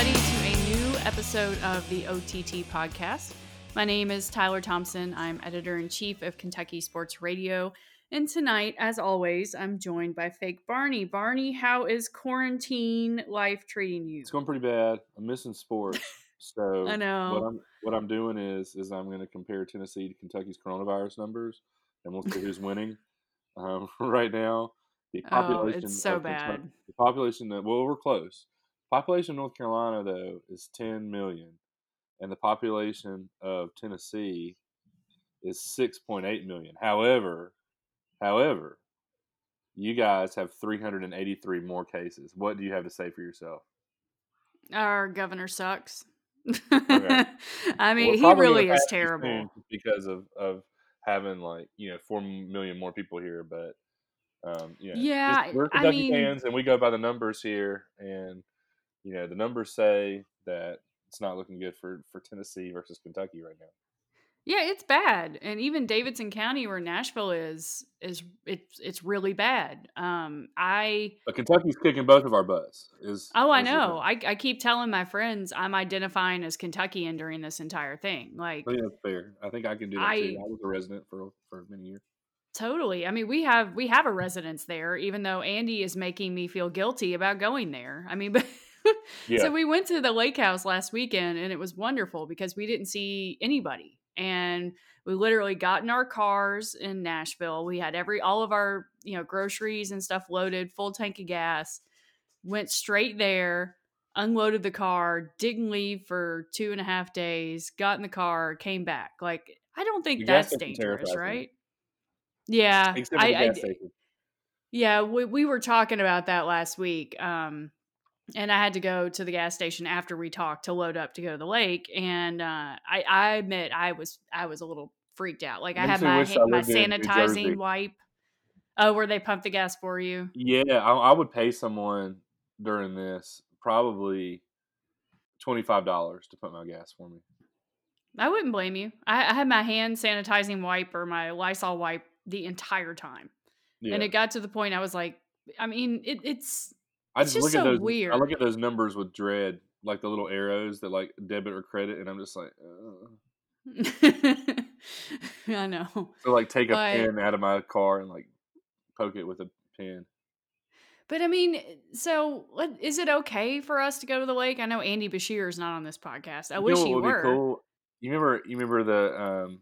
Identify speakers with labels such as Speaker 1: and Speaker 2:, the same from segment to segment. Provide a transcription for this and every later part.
Speaker 1: everybody, to a new episode of the OTT podcast. My name is Tyler Thompson. I'm editor in chief of Kentucky Sports Radio. And tonight, as always, I'm joined by fake Barney. Barney, how is quarantine life treating you?
Speaker 2: It's going pretty bad. I'm missing sports. So
Speaker 1: I know.
Speaker 2: what I'm what I'm doing is is I'm going to compare Tennessee to Kentucky's coronavirus numbers, and we'll see who's winning. Um, right now, the
Speaker 1: Oh,
Speaker 2: population
Speaker 1: it's so
Speaker 2: of Kentucky-
Speaker 1: bad.
Speaker 2: The population that well, we're close. Population of North Carolina though is 10 million, and the population of Tennessee is 6.8 million. However, however, you guys have 383 more cases. What do you have to say for yourself?
Speaker 1: Our governor sucks.
Speaker 2: Okay.
Speaker 1: I mean,
Speaker 2: Well,
Speaker 1: he really is terrible.
Speaker 2: because of of having like you know four million more people here, but um, you know,
Speaker 1: Yeah,
Speaker 2: we're
Speaker 1: I
Speaker 2: Kentucky
Speaker 1: mean-
Speaker 2: fans and we go by the numbers here, and you know the numbers say that it's not looking good for for Tennessee versus Kentucky right now.
Speaker 1: Yeah, it's bad, and even Davidson County, where Nashville is, is it's it's really bad. Um, I
Speaker 2: But Kentucky's kicking both of our butts. Is
Speaker 1: oh, I
Speaker 2: is
Speaker 1: know. I I keep telling my friends I'm identifying as Kentuckian during this entire thing. Like
Speaker 2: I think that's fair. I think I can do that
Speaker 1: I-
Speaker 2: too. I was a resident for for many years.
Speaker 1: totally. I mean, we have we have a residence there, even though Andy is making me feel guilty about going there. I mean, but.
Speaker 2: Yeah.
Speaker 1: So we went to the lake house last weekend and it was wonderful because we didn't see anybody. And we literally got in our cars in Nashville. We had every all of our, you know, groceries and stuff loaded, full tank of gas, went straight there, unloaded the car, didn't leave for two and a half days, got in the car, came back. Like, I don't think
Speaker 2: The
Speaker 1: that's dangerous,
Speaker 2: terrifies me.
Speaker 1: right? Yeah.
Speaker 2: Except for the
Speaker 1: I- I yeah, we, we were talking about that last week. Um, and I had to go to the gas station after we talked to load up to go to the lake. And uh, I, I admit I was I was a little freaked out. Like I had my
Speaker 2: I
Speaker 1: my
Speaker 2: lived in New Jersey.
Speaker 1: sanitizing wipe. Oh, where they pump the gas for you?
Speaker 2: Yeah, I, I would pay someone during this probably twenty five dollars to put my gas for me.
Speaker 1: I wouldn't blame you. I, I had my hand sanitizing wipe or my Lysol wipe the entire time,
Speaker 2: Yeah,
Speaker 1: and it got to the point I was like, I mean, it, it's
Speaker 2: I just
Speaker 1: just
Speaker 2: look at those.
Speaker 1: weird.
Speaker 2: I look at those numbers with dread, like the little arrows that like debit or credit, and I'm just like, uh.
Speaker 1: I know.
Speaker 2: so like take a
Speaker 1: But-
Speaker 2: pen out of my car and like poke it with a pen.
Speaker 1: But I mean, so what, is it okay for us to go to the lake? I know Andy Beshear is not on this podcast. I
Speaker 2: You
Speaker 1: wish he
Speaker 2: would
Speaker 1: were.
Speaker 2: Be cool? You remember? You remember the um,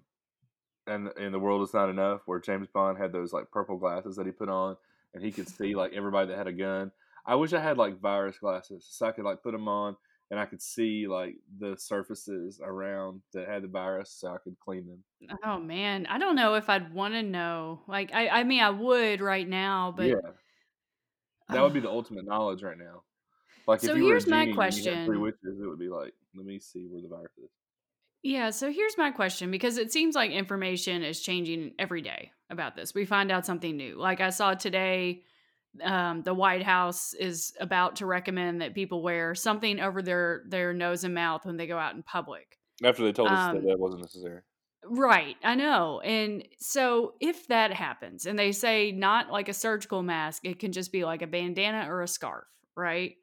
Speaker 2: and and the world is not enough, where James Bond had those like purple glasses that he put on, and he could see like everybody that had a gun. I wish I had like virus glasses, so I could like put them on, and I could see like the surfaces around that had the virus, so I could clean them.
Speaker 1: Oh man, I don't know if I'd want to know. Like, I, I mean, I would right now, but
Speaker 2: yeah, that would be the ultimate knowledge right now. Like
Speaker 1: So
Speaker 2: if you were a
Speaker 1: here's my
Speaker 2: genie and you had three
Speaker 1: question.
Speaker 2: witches, it would be like, let me see where the virus is.
Speaker 1: Yeah, so here's my question because it seems like information is changing every day about this. We find out something new. Like I saw today, um, the White House is about to recommend that people wear something over their their nose and mouth when they go out in public.
Speaker 2: After they told us
Speaker 1: Um,
Speaker 2: that that wasn't necessary.
Speaker 1: Right, I know. And so if that happens and they say not like a surgical mask, it can just be like a bandana or a scarf, right?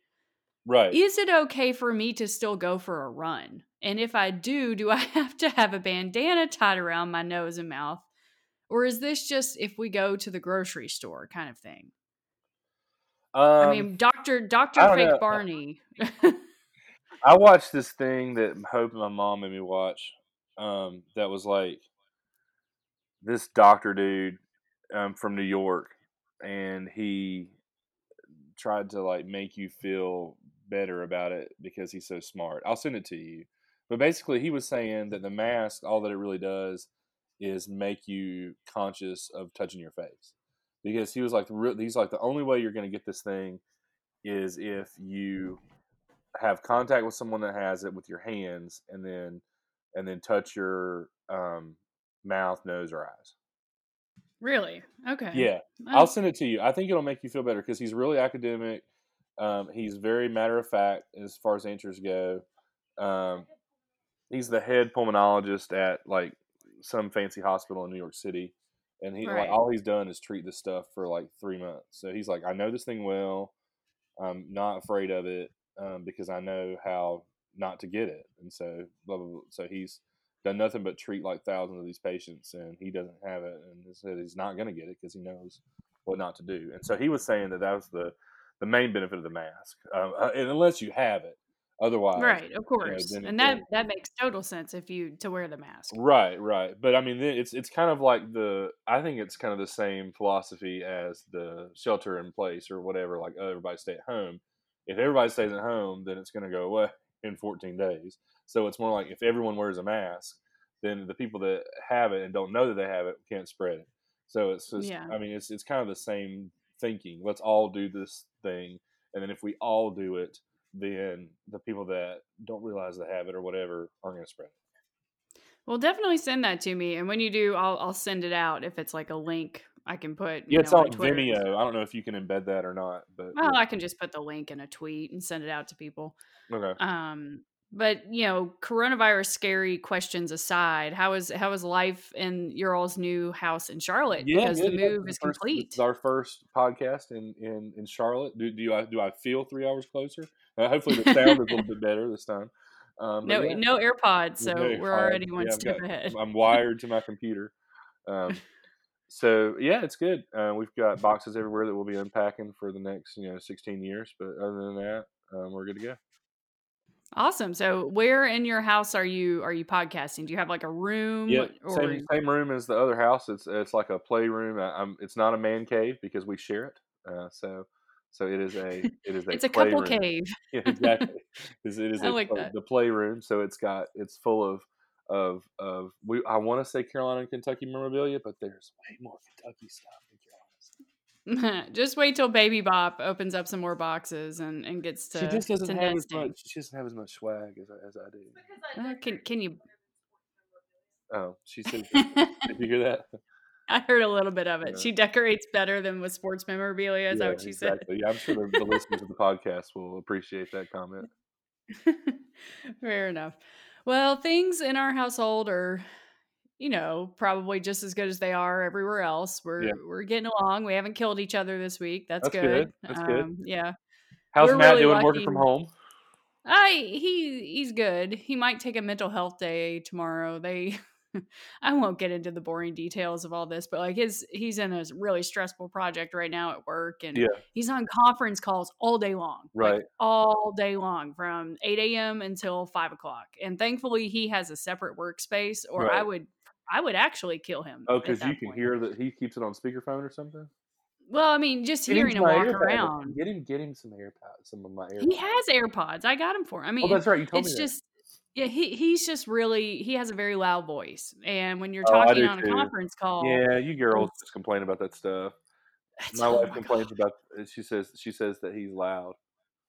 Speaker 2: Right.
Speaker 1: Is it okay for me to still go for a run? And if I do, do I have to have a bandana tied around my nose and mouth? Or is this just if we go to the grocery store kind of thing?
Speaker 2: Um,
Speaker 1: I mean, Dr. Dr.
Speaker 2: I
Speaker 1: Fake
Speaker 2: know.
Speaker 1: Barney.
Speaker 2: I watched this thing that Hope and my mom made me watch. Um, that was like this doctor dude um, from New York, and he tried to like make you feel better about it because he's so smart. I'll send it to you. But basically, he was saying that the mask, all that it really does, is make you conscious of touching your face. Because he was like, he's like the only way you're going to get this thing is if you have contact with someone that has it with your hands and then and then touch your um, mouth nose or eyes
Speaker 1: really? Okay.
Speaker 2: yeah
Speaker 1: Well,
Speaker 2: i'll send it to you i think it'll make you feel better because he's really academic um, he's very matter of fact as far as answers go um, he's the head pulmonologist at like some fancy hospital in new york city and he
Speaker 1: Right.
Speaker 2: like all he's done is treat this stuff for like three months so he's like i know this thing well i'm not afraid of it um, because I know how not to get it, and so blah, blah, blah. so he's done nothing but treat like thousands of these patients, and he doesn't have it, and he said he's not going to get it because he knows what not to do. And so he was saying that that was the the main benefit of the mask, um, uh, and unless you have it, otherwise,
Speaker 1: Right, of
Speaker 2: you know,
Speaker 1: course. And that that makes total sense if you to wear the mask.
Speaker 2: Right, right. But I mean, it's it's kind of like the I think it's kind of the same philosophy as the shelter in place or whatever. Like oh, everybody stay at home. If everybody stays at home, then it's going to go away in 14 days. So it's more like if everyone wears a mask, then the people that have it and don't know that they have it can't spread it. So it's just
Speaker 1: Yeah.
Speaker 2: I mean, it's it's kind of the same thinking. Let's all do this thing, and then if we all do it, then the people that don't realize they have it or whatever aren't going to spread it.
Speaker 1: Well, definitely send that to me, and when you do, I'll I'll send it out if it's like a link I can put.
Speaker 2: Yeah, it's
Speaker 1: know,
Speaker 2: on
Speaker 1: Twitter.
Speaker 2: Vimeo. I don't know if you can embed that or not, but
Speaker 1: Well, I can just put the link in a tweet and send it out to people.
Speaker 2: okay.
Speaker 1: Um, but you know, coronavirus scary questions aside, how is how is life in your all's new house in Charlotte?
Speaker 2: Yeah,
Speaker 1: because
Speaker 2: yeah,
Speaker 1: the move is complete.
Speaker 2: This is our first podcast in in in Charlotte. Do do I do I feel three hours closer? Uh, hopefully the sound is a little bit better this time. Um,
Speaker 1: No,
Speaker 2: yeah,
Speaker 1: no AirPods, so we're
Speaker 2: hard.
Speaker 1: already one
Speaker 2: Yeah,
Speaker 1: step
Speaker 2: got-
Speaker 1: ahead.
Speaker 2: I'm wired to my computer. Um, so yeah, it's good. Uh, we've got boxes everywhere that we'll be unpacking for the next you know 16 years. But other than that, um, we're good to go.
Speaker 1: Awesome. So, where in your house are you are you podcasting? Do you have like a room?
Speaker 2: Yeah,
Speaker 1: or
Speaker 2: same same room as the other house. It's it's like a playroom. I- I'm, it's not a man cave because we share it. Uh, so so it is a it is a
Speaker 1: it's a couple
Speaker 2: playroom.
Speaker 1: cave.
Speaker 2: Yeah, exactly. It is
Speaker 1: I
Speaker 2: a
Speaker 1: like that.
Speaker 2: the playroom. So it's got it's full of of of we. I want to say Carolina and Kentucky memorabilia, but there's way more Kentucky stuff than Carolina. stuff.
Speaker 1: just wait till Baby Bop opens up some more boxes and, and gets to
Speaker 2: She just doesn't have as much. She doesn't have as much swag as I, as I do.
Speaker 1: Uh, can can you?
Speaker 2: Oh, she said. Did you hear that?
Speaker 1: I heard a little bit of it.
Speaker 2: Yeah.
Speaker 1: She decorates better than with sports memorabilia. Is that what she said?
Speaker 2: Yeah, I'm sure the, the listeners of the podcast will appreciate that comment.
Speaker 1: Fair enough. Well, things in our household are, you know, probably just as good as they are everywhere else. We're
Speaker 2: Yeah.
Speaker 1: we're getting along. We haven't killed each other this week. That's,
Speaker 2: That's good.
Speaker 1: good.
Speaker 2: That's good.
Speaker 1: Um, Yeah.
Speaker 2: How's
Speaker 1: We're
Speaker 2: Matt
Speaker 1: really
Speaker 2: doing working from home?
Speaker 1: I he he's good. He might take a mental health day tomorrow. They I won't get into the boring details of all this, but like his he's in a really stressful project right now at work and
Speaker 2: Yeah,
Speaker 1: he's on conference calls all day long. like,
Speaker 2: Right.
Speaker 1: all day long from 8 a.m. until five o'clock. And thankfully he has a separate workspace or I would I would actually kill him.
Speaker 2: Oh, because you can
Speaker 1: point.
Speaker 2: hear that he keeps it on speakerphone or something.
Speaker 1: Well, I mean, just
Speaker 2: Get
Speaker 1: hearing him
Speaker 2: some
Speaker 1: walk around.
Speaker 2: Get him, get him some AirPods. Some of my AirPods.
Speaker 1: He has AirPods. I got him for him. I mean,
Speaker 2: oh, that's right. You told
Speaker 1: it's
Speaker 2: me
Speaker 1: just yeah he he's just really he has a very loud voice and when you're
Speaker 2: Oh,
Speaker 1: talking on a conference call
Speaker 2: Yeah, you girls just complain about that stuff. My
Speaker 1: oh
Speaker 2: wife
Speaker 1: my
Speaker 2: complains
Speaker 1: God.
Speaker 2: about. She says she says that he's loud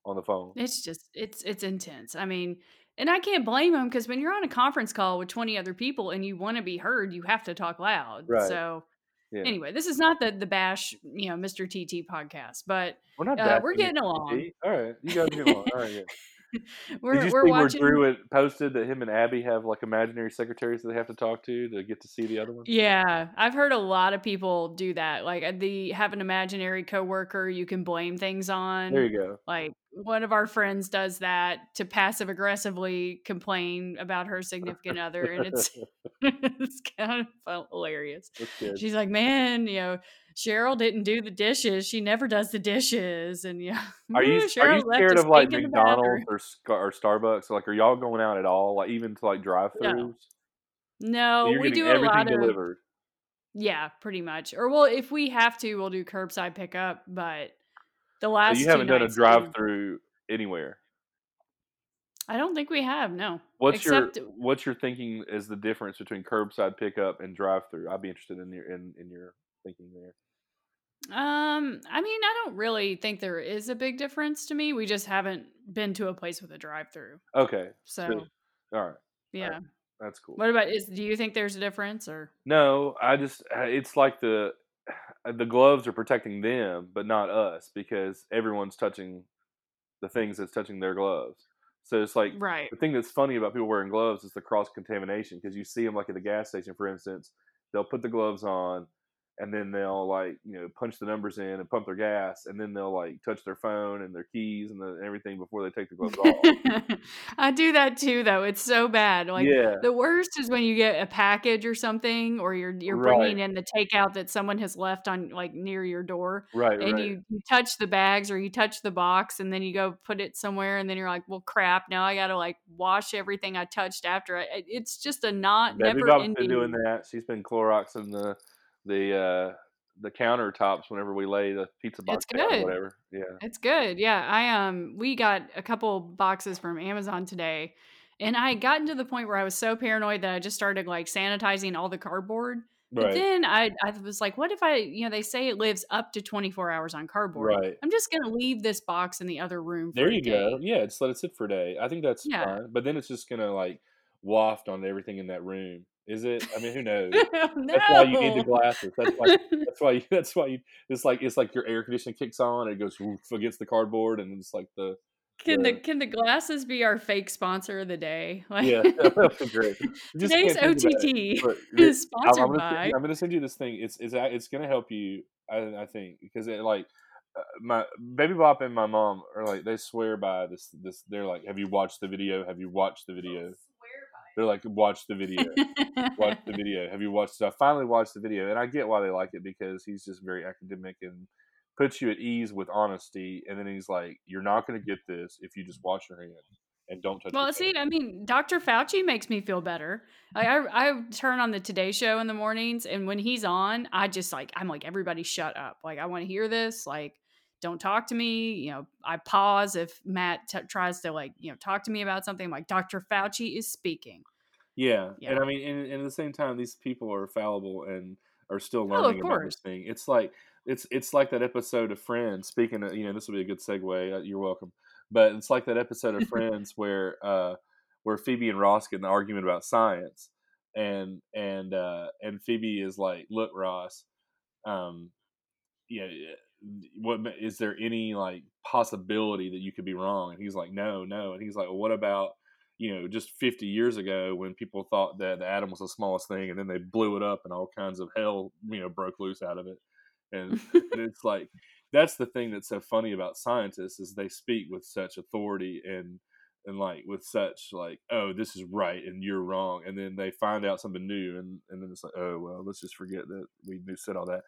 Speaker 2: on the phone.
Speaker 1: it's just it's it's intense i mean and i can't blame him because when you're on a conference call with 20 other people and you want to be heard you have to talk loud
Speaker 2: Right.
Speaker 1: so
Speaker 2: Yeah,
Speaker 1: anyway this is not the the bash you know mr tt podcast but
Speaker 2: we're not.
Speaker 1: uh, we're getting along
Speaker 2: All right, you guys get along. All right, yeah.
Speaker 1: we're
Speaker 2: Did you
Speaker 1: we're
Speaker 2: see
Speaker 1: watching
Speaker 2: where Drew had posted that him and Abby have like imaginary secretaries that they have to talk to to get to see the other one?
Speaker 1: Yeah, I've heard a lot of people do that. Like uh, the have an imaginary coworker you can blame things on.
Speaker 2: There you go.
Speaker 1: Like one of our friends does that to passive aggressively complain about her significant other, and it's it's kind of hilarious. She's like, "Man, you know, Cheryl didn't do the dishes. She never does the dishes." And yeah,
Speaker 2: Are you
Speaker 1: "Ooh,
Speaker 2: are you scared of like
Speaker 1: stink in the
Speaker 2: McDonald's or or Starbucks? Like, are y'all going out at all? Like, even to like drive-throughs?
Speaker 1: No,
Speaker 2: You're
Speaker 1: we do a lot of
Speaker 2: delivered.
Speaker 1: Yeah, pretty much. Or well, if we have to, we'll do curbside pickup. But the
Speaker 2: So
Speaker 1: last
Speaker 2: you haven't done a drive-through anywhere.
Speaker 1: I don't think we have. No.
Speaker 2: What's
Speaker 1: Except-
Speaker 2: your what's your thinking is the difference between curbside pickup and drive-through? I'd be interested in your in, in your thinking there.
Speaker 1: Um, I mean, I don't really think there is a big difference to me. We just haven't been to a place with a drive-through.
Speaker 2: Okay,
Speaker 1: So
Speaker 2: all right,
Speaker 1: yeah.
Speaker 2: that's cool.
Speaker 1: What about is? Do you think there's a difference or?
Speaker 2: No, I just uh, it's like the the gloves are protecting them, but not us because everyone's touching the things that's touching their gloves. So it's like
Speaker 1: Right.
Speaker 2: the thing that's funny about people wearing gloves is the cross contamination because you see them like at the gas station, for instance, they'll put the gloves on and then they'll like you know punch the numbers in and pump their gas, and then they'll like touch their phone and their keys and the, everything before they take the gloves off.
Speaker 1: I do that too, though. It's so bad. Like
Speaker 2: yeah,
Speaker 1: the worst is when you get a package or something, or you're you're
Speaker 2: Right.
Speaker 1: bringing in the takeout that someone has left on like near your door,
Speaker 2: right,
Speaker 1: and
Speaker 2: right.
Speaker 1: you, you touch the bags or you touch the box, and then you go put it somewhere, and then you're like, well, crap. Now I got to like wash everything I touched after. I, it- it's just a not never ending.
Speaker 2: been doing that. She's been Cloroxing the the uh, the countertops whenever we lay the pizza box
Speaker 1: It's
Speaker 2: down or
Speaker 1: good.
Speaker 2: whatever. Yeah.
Speaker 1: It's good. Yeah. I um we got a couple boxes from Amazon today and I had gotten to the point where I was so paranoid that I just started like sanitizing all the cardboard. But
Speaker 2: Right.
Speaker 1: then I I was like, what if I, you know, they say it lives up to 24 hours on cardboard.
Speaker 2: Right.
Speaker 1: I'm just gonna leave this box in the other room for
Speaker 2: There you go. Yeah, just let it sit for a day. I think that's
Speaker 1: Yeah.
Speaker 2: fine. But then it's just gonna like waft on everything in that room. Is it? I mean, who knows?
Speaker 1: no.
Speaker 2: That's why you need the glasses. That's why. That's why. You, that's why you. It's like it's like your air conditioning kicks on. and It goes woof against the cardboard, and it's like the
Speaker 1: can the
Speaker 2: the-
Speaker 1: can the glasses be our fake sponsor of the day? Like
Speaker 2: yeah. Great. Just
Speaker 1: today's
Speaker 2: can't think of that.
Speaker 1: OTT is
Speaker 2: I'm,
Speaker 1: sponsored
Speaker 2: I'm gonna
Speaker 1: by
Speaker 2: send, I'm gonna send you this thing. It's it's it's gonna help you. I, I think because it like uh, my baby bop and my mom are like they swear by this this. They're like, have you watched the video? Have you watched the video? They're like, watch the video. watch the video. Have you watched? I finally watched the video, and I get why they like it because he's just very academic and puts you at ease with honesty. And then he's like, "You're not going to get this if you just wash your hands and don't touch."
Speaker 1: Well, see,
Speaker 2: phone."
Speaker 1: I mean, Dr. Fauci makes me feel better. Like I, I turn on the Today Show in the mornings, and when he's on, I just like I'm like everybody shut up. Like I want to hear this. Like don't talk to me. You know, I pause if Matt t- tries to like you know talk to me about something. I'm like Dr. Fauci is speaking.
Speaker 2: Yeah,
Speaker 1: Yeah.
Speaker 2: and I mean, and, and at the same time, these people are fallible and are still
Speaker 1: Oh,
Speaker 2: learning about this thing. It's like it's it's like that episode of Friends. Speaking of, you know, this will be a good segue. Uh, you're welcome. But it's like that episode of Friends where uh, where Phoebe and Ross get in the argument about science, and and uh, and Phoebe is like, "Look, Ross, um, know, what is there any like possibility that you could be wrong?" And he's like, "No, no." And he's like, "Well, what about?" you know, just 50 years ago when people thought that the atom was the smallest thing and then they blew it up and all kinds of hell, you know, broke loose out of it. And, and it's like, that's the thing that's so funny about scientists is they speak with such authority and, and like with such like, oh, this is right and you're wrong. And then they find out something new and, and then it's like, oh, well, let's just forget that we said all that.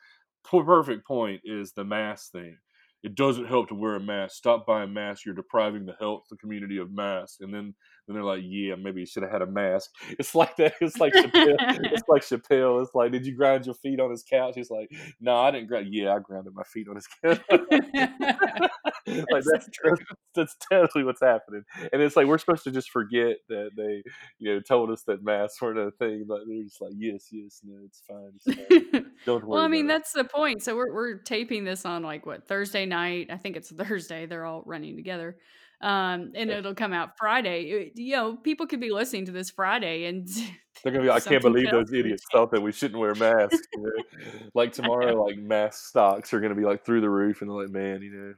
Speaker 2: Per- Perfect point is the mask thing it doesn't help to wear a mask. Stop buying masks. You're depriving the health the community of masks. And then then they're like, yeah, maybe you should have had a mask. It's like that. It's like Chappelle. it's like Chappelle. It's like, did you grind your feet on his couch? He's like, no, I didn't grind. Yeah, I grounded my feet on his couch. like that's, that's that's totally what's happening. And it's like we're supposed to just forget that they, you know, told us that masks weren't a thing. But they're just like, yes, yes, no, it's fine. It's fine. Don't worry.
Speaker 1: well, I mean,
Speaker 2: about it."
Speaker 1: that's the point. So we're we're taping this on like what Thursday night. I think it's Thursday. They're all running together, um, and
Speaker 2: Yeah.
Speaker 1: it'll come out Friday. It- you know, people could be listening to this Friday, and
Speaker 2: They're gonna be. I can't believe
Speaker 1: else
Speaker 2: those idiots thought that we shouldn't wear masks. You know? like tomorrow, like mask stocks are gonna be like through the roof, and they're like, man, you know,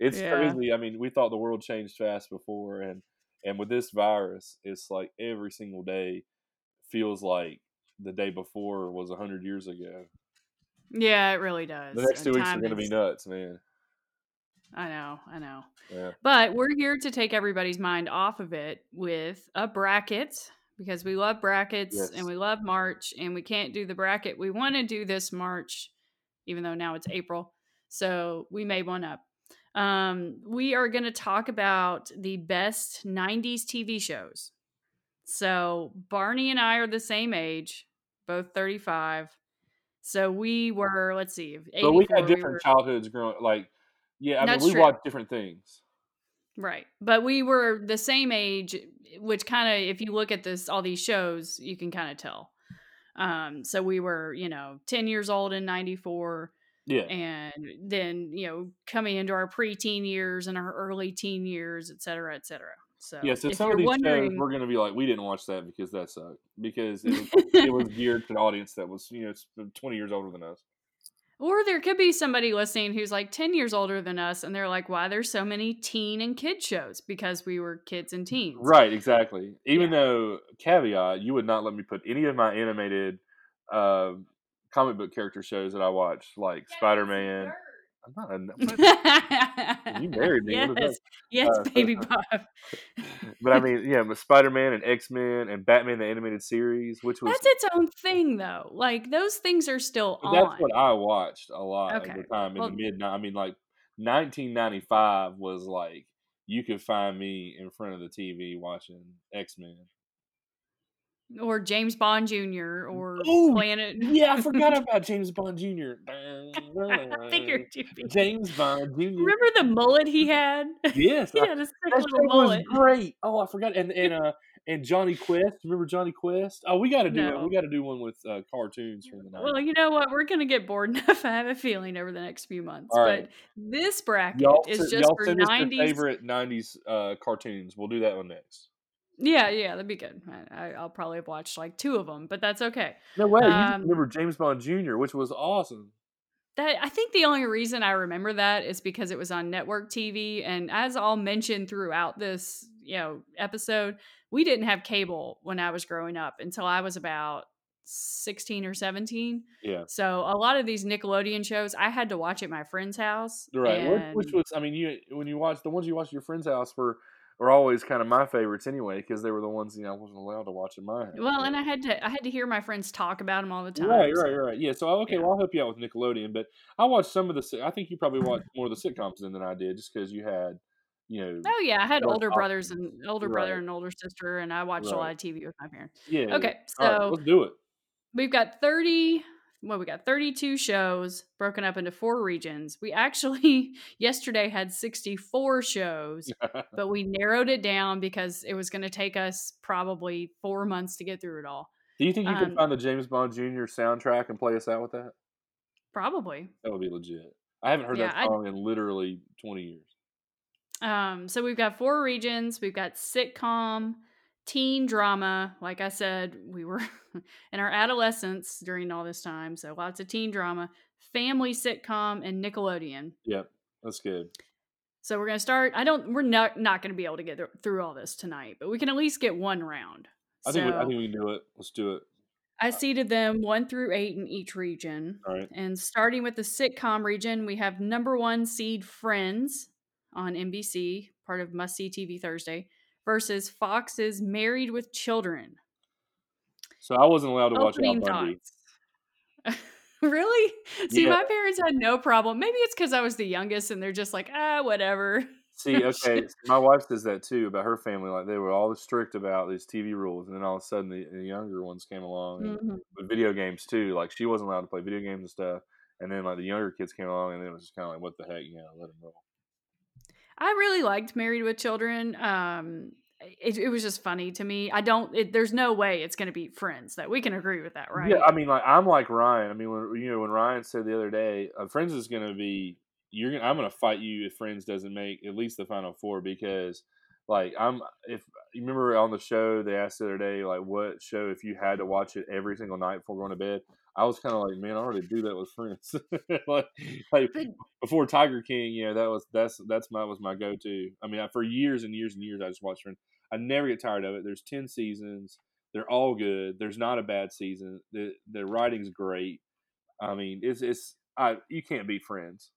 Speaker 2: it's
Speaker 1: Yeah.
Speaker 2: crazy. I mean, we thought the world changed fast before, and and with this virus, it's like every single day feels like the day before was a hundred years ago.
Speaker 1: Yeah, it really does.
Speaker 2: The next
Speaker 1: And
Speaker 2: two weeks are gonna be nuts, man.
Speaker 1: I know, I know.
Speaker 2: Yeah.
Speaker 1: But we're here to take everybody's mind off of it with a bracket because we love brackets
Speaker 2: Yes.
Speaker 1: and we love March and we can't do the bracket we want to do this March, even though now it's April. So we made one up. Um, we are going to talk about the best 90s TV shows. So Barney and I are the same age, both 35. So we were, let's see,
Speaker 2: But we
Speaker 1: 84,
Speaker 2: had
Speaker 1: we
Speaker 2: different
Speaker 1: were-
Speaker 2: childhoods growing. Like, yeah, I mean, we
Speaker 1: true.
Speaker 2: watched different things.
Speaker 1: Right. But we were the same age, which kind of, if you look at this, all these shows, you can kind of tell. Um, so we were, you know, 10 years old in 94,
Speaker 2: Yeah.
Speaker 1: and then, you know, coming into our preteen years and our early teen years, et cetera, et cetera. So,
Speaker 2: Yeah, so some of these shows we're going to be like, we didn't watch that because that sucked because it was, it was geared to an audience that was you know twenty years older than us.
Speaker 1: or there could be somebody listening who's like 10 years older than us, and they're like, why there's so many teen and kid shows? Because we were kids and teens.
Speaker 2: Right, exactly. Even
Speaker 1: Yeah.
Speaker 2: though caveat, you would not let me put any of my animated uh, comic book character shows that I watch, like Spider Man. I'm not. A, you married me.
Speaker 1: yes, yes, uh, baby Bob.
Speaker 2: but I mean, yeah, Spider Man and X Men and Batman the animated series, which was
Speaker 1: that's its own thing, though. Like those things are still on.
Speaker 2: That's what I watched a lot okay. of the time in well, the mid. I mean, like 1995 was like you could find me in front of the TV watching X Men
Speaker 1: or James Bond Jr. or
Speaker 2: Ooh,
Speaker 1: Planet.
Speaker 2: yeah, I forgot about James Bond Jr.
Speaker 1: I figured
Speaker 2: James Bond Jr.
Speaker 1: Remember the mullet he had?
Speaker 2: Yes,
Speaker 1: he had a sick little mullet.
Speaker 2: Was great. Oh, I forgot. And and uh and Jonny Quest. Remember Jonny Quest? Oh, we got to do no. it. We got to do one with uh, cartoons from the night.
Speaker 1: Well, you know what? We're gonna get bored enough. I have a feeling over the next few months.
Speaker 2: Right.
Speaker 1: But this bracket
Speaker 2: y'all
Speaker 1: is just for
Speaker 2: nineties favorite nineties uh, cartoons. We'll do that one next.
Speaker 1: Yeah, yeah, that'd be good. I, will probably have watched like two of them, but that's okay.
Speaker 2: No way. Um, you remember James Bond Jr., which was awesome.
Speaker 1: That I think the only reason I remember that is because it was on network TV, and as I'll mention throughout this, you know, episode, we didn't have cable when I was growing up until I was about 16 or 17.
Speaker 2: Yeah.
Speaker 1: So a lot of these Nickelodeon shows I had to watch at my friend's house.
Speaker 2: Right. Which was I mean you when you watch the ones you watch at your friend's house were were always kind of my favorites anyway because they were the ones you know I wasn't allowed to watch in my house.
Speaker 1: Well, and I had to I had to hear my friends talk about them all the time.
Speaker 2: Right, right, right. Yeah. So oh, okay, yeah. well I'll help you out with Nickelodeon, but I watched some of the. I think you probably watched more of the sitcoms than, than I did, just because you had. You know,
Speaker 1: oh yeah, I had older brothers and older right. brother and older sister, and I watched right. a lot of TV with my parents.
Speaker 2: Yeah.
Speaker 1: Okay,
Speaker 2: so right, let's do it.
Speaker 1: We've got thirty well, we got 32 shows broken up into four regions. We actually yesterday had 64 shows, but we narrowed it down because it was going to take us probably four months to get through it all.
Speaker 2: Do you think you um, can find the James Bond Jr. soundtrack and play us out with that?
Speaker 1: Probably.
Speaker 2: That would be legit. I haven't heard yeah, that song I, in literally 20 years.
Speaker 1: Um, so we've got four regions. We've got sitcom, teen drama. Like I said, we were in our adolescence during all this time. So lots of teen drama, family sitcom, and Nickelodeon.
Speaker 2: Yep, that's good.
Speaker 1: So we're gonna start. I don't. We're not not gonna be able to get through all this tonight, but we can at least get one round.
Speaker 2: I think. we, I think we can do it. Let's do it.
Speaker 1: I seeded them one through eight in each region.
Speaker 2: All right.
Speaker 1: And starting with the sitcom region, we have number one seed Friends on NBC, part of Must See TV Thursday versus Fox's Married with Children.
Speaker 2: So I wasn't allowed to watch Al Bundy.
Speaker 1: really? See, yeah. my parents had no problem. Maybe it's because I was the youngest and they're just like, ah, whatever.
Speaker 2: See, okay, my wife says that too about her family. Like they were all strict about these TV rules, and then all of a sudden the, the younger ones came along mm-hmm. with video games too. Like she wasn't allowed to play video games and stuff, and then like the younger kids came along, and then it was just kind of like, what the heck, you know, let them roll.
Speaker 1: I really liked Married with Children. Um, it, it was just funny to me. I don't. It, there's no way it's going to be Friends. That we can agree with that, right?
Speaker 2: Yeah, I mean, like I'm like Ryan. I mean, when you know when Ryan said the other day, uh, Friends is going to be you're. Gonna, I'm going to fight you if Friends doesn't make at least the final four because, like, I'm if you remember on the show they asked the other day like what show if you had to watch it every single night before going to bed. I was kind of like, man, I already do that with friends. like, like before Tiger King, you know, that was that's that's my was my go to. I mean, I, for years and years and years, I just watched Friends. I never get tired of it. There's ten seasons. They're all good. There's not a bad season. The the writing's great. I mean, it's it's I you can't beat Friends.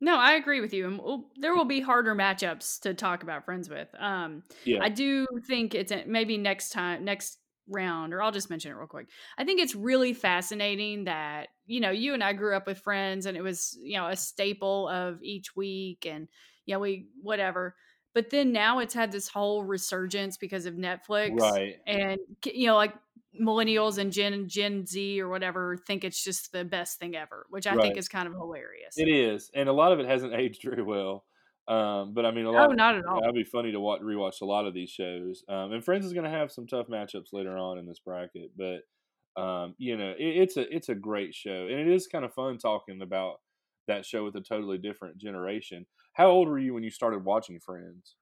Speaker 1: No, I agree with you. And there will be harder matchups to talk about Friends with. Um,
Speaker 2: yeah.
Speaker 1: I do think it's maybe next time, next round, or I'll just mention it real quick. I think it's really fascinating that, you know, you and I grew up with friends and it was, you know, a staple of each week and, you know, we, whatever. But then now it's had this whole resurgence because of Netflix.
Speaker 2: Right.
Speaker 1: And, you know, like millennials and Gen Gen Z or whatever think it's just the best thing ever, which I right. think is kind of hilarious.
Speaker 2: It is. And a lot of it hasn't aged very well. Um, but I mean, a lot.
Speaker 1: Oh,
Speaker 2: of,
Speaker 1: not at all.
Speaker 2: That'd be funny to watch, rewatch a lot of these shows. Um, and Friends is going to have some tough matchups later on in this bracket, but um, you know, it, it's a it's a great show, and it is kind of fun talking about that show with a totally different generation. How old were you when you started watching Friends?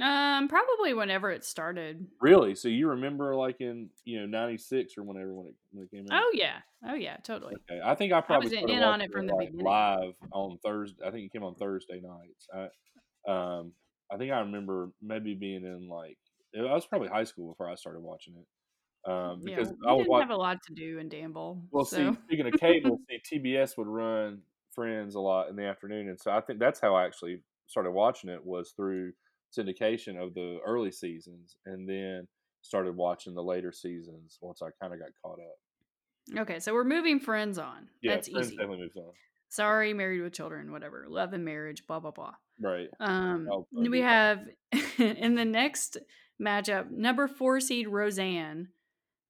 Speaker 1: Um, probably whenever it started.
Speaker 2: Really? So you remember like in you know '96 or whenever when it, when it came out?
Speaker 1: Oh yeah, oh yeah, totally.
Speaker 2: Okay, I think I probably I was in on it from the like beginning. Live on Thursday. I think it came on Thursday nights. I, um, I think I remember maybe being in like I was probably high school before I started watching it. Um, because
Speaker 1: we
Speaker 2: I would
Speaker 1: didn't
Speaker 2: watch.
Speaker 1: have a lot to do in Danville.
Speaker 2: Well,
Speaker 1: So
Speaker 2: see, speaking of cable, see, TBS would run Friends a lot in the afternoon, and so I think that's how I actually started watching it was through syndication of the early seasons, and then started watching the later seasons once I kind of got caught up.
Speaker 1: okay, so we're moving friends on.
Speaker 2: Yeah,
Speaker 1: That's
Speaker 2: Friends
Speaker 1: easy.
Speaker 2: definitely moves on.
Speaker 1: Sorry, married with children, whatever. Love and marriage, blah blah blah.
Speaker 2: Right.
Speaker 1: Um,
Speaker 2: I'll- I'll
Speaker 1: we have in the next matchup number four seed Roseanne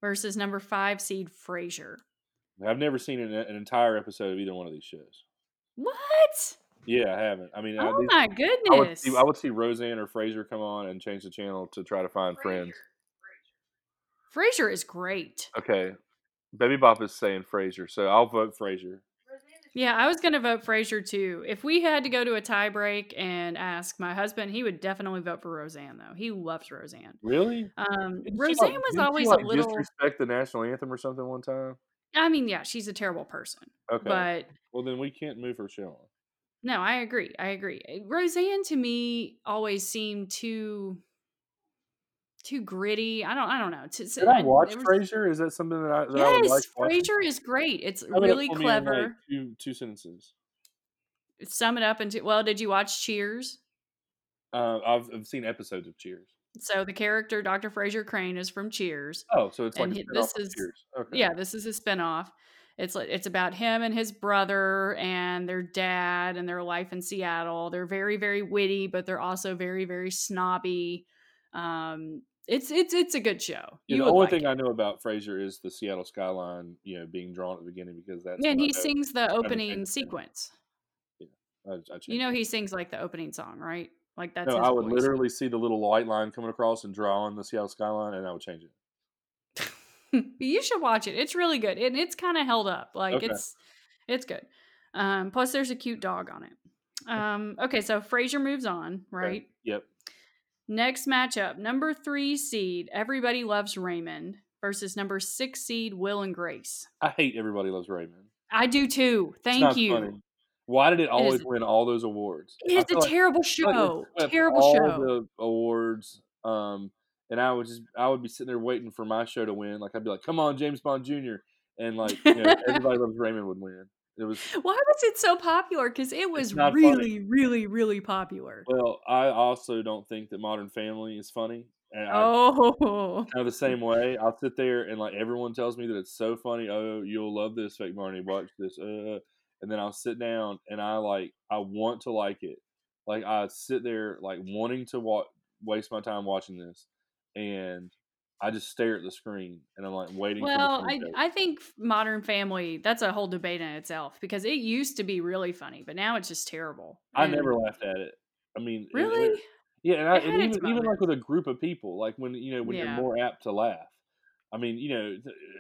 Speaker 1: versus number five seed Frasier.
Speaker 2: I've never seen an, an entire episode of either one of these shows.
Speaker 1: What?
Speaker 2: Yeah, I haven't. I mean, I,
Speaker 1: Oh
Speaker 2: these-
Speaker 1: my
Speaker 2: I would
Speaker 1: goodness!
Speaker 2: see I would see Roseanne or Frasier come on and change the channel to try to find Friends.
Speaker 1: Frasier is great.
Speaker 2: Okay, Baby Bop is saying Frasier, so I'll vote Frasier.
Speaker 1: Yeah, I was gonna vote Frasier too. If we had to go to a tie break and ask my husband, he would definitely vote for Roseanne though. He loves Roseanne.
Speaker 2: Really?
Speaker 1: Um, Roseanne
Speaker 2: like-
Speaker 1: was always
Speaker 2: like,
Speaker 1: a little.
Speaker 2: disrespect the national anthem or something one time.
Speaker 1: I mean, yeah, she's a terrible person,
Speaker 2: Okay,
Speaker 1: but
Speaker 2: well then we can't move her show on.
Speaker 1: No, I agree. I agree. Eh, Roseanne to me always seemed too too gritty. I don't. I don't know. To,
Speaker 2: Did I watch
Speaker 1: it was-
Speaker 2: Frasier? Is that something that I, that I would
Speaker 1: Yes,
Speaker 2: like?
Speaker 1: Frasier is great. It's
Speaker 2: Sum
Speaker 1: really
Speaker 2: in, like,
Speaker 1: clever.
Speaker 2: two two sentences.
Speaker 1: Sum it up into well, did you watch Cheers?
Speaker 2: Uh, I've, I've seen episodes of Cheers.
Speaker 1: So the character Dr. Frasier Crane is from Cheers.
Speaker 2: Oh, so it's like
Speaker 1: And
Speaker 2: a
Speaker 1: he-
Speaker 2: spin-off
Speaker 1: this is-
Speaker 2: Cheers. Okay.
Speaker 1: Yeah, this is a spinoff. It's like it's about him and his brother and their dad and their life in Seattle. They're very very witty, but they're also very very snobby. Um, it's it's it's a good show.
Speaker 2: Yeah,
Speaker 1: You
Speaker 2: the only
Speaker 1: like
Speaker 2: thing
Speaker 1: it.
Speaker 2: I know about Frasier is the Seattle skyline, you know, being drawn at the beginning because that's.
Speaker 1: and he sings the opening
Speaker 2: it, yeah.
Speaker 1: sequence.
Speaker 2: I, I
Speaker 1: You know he sings like the opening song, right? Like that's
Speaker 2: No, I would
Speaker 1: voice.
Speaker 2: literally see the little white line coming across and draw on the Seattle skyline, and I would change it.
Speaker 1: you should watch it. It's really good. And it's kind of held up. Like
Speaker 2: Okay.
Speaker 1: it's it's good. Um plus there's a cute dog on it. Um okay, so Frasier moves on, right?
Speaker 2: Yep.
Speaker 1: Next matchup, number 3 seed Everybody Loves Raymond versus number 6 seed Will and Grace.
Speaker 2: I hate Everybody Loves Raymond.
Speaker 1: I do too. Thank you.
Speaker 2: funny. Why did it always
Speaker 1: is-
Speaker 2: win all those awards?
Speaker 1: It's a
Speaker 2: like-
Speaker 1: terrible
Speaker 2: feel like
Speaker 1: show. Terrible
Speaker 2: all
Speaker 1: show.
Speaker 2: the awards. Um, and I would just I would be sitting there waiting for my show to win. Like I'd be like, "Come on, James Bond Jr." And like, you know, Everybody Loves Raymond would win. It was
Speaker 1: Why was it so popular? Because it was
Speaker 2: not funny.
Speaker 1: really, really, really popular.
Speaker 2: well. I also don't think that Modern Family is funny. And I,
Speaker 1: Oh,
Speaker 2: kind of the same way. I'll sit there and like everyone tells me that it's so funny. Oh, you'll love this, fake Barney. Watch this. Uh, and then I'll sit down and I like I want to like it. Like I sit there like wanting to wa- waste my time watching this, and I just stare at the screen and I'm like waiting.
Speaker 1: well,
Speaker 2: for the
Speaker 1: I. I think Modern Family, that's a whole debate in itself because it used to be really funny, but now it's just terrible.
Speaker 2: I
Speaker 1: And-
Speaker 2: never laughed at it. I mean,
Speaker 1: Really?
Speaker 2: it- yeah, and, I, and even, even like with a group of people, like when you know when
Speaker 1: Yeah.
Speaker 2: you're more apt to laugh. I mean, you know,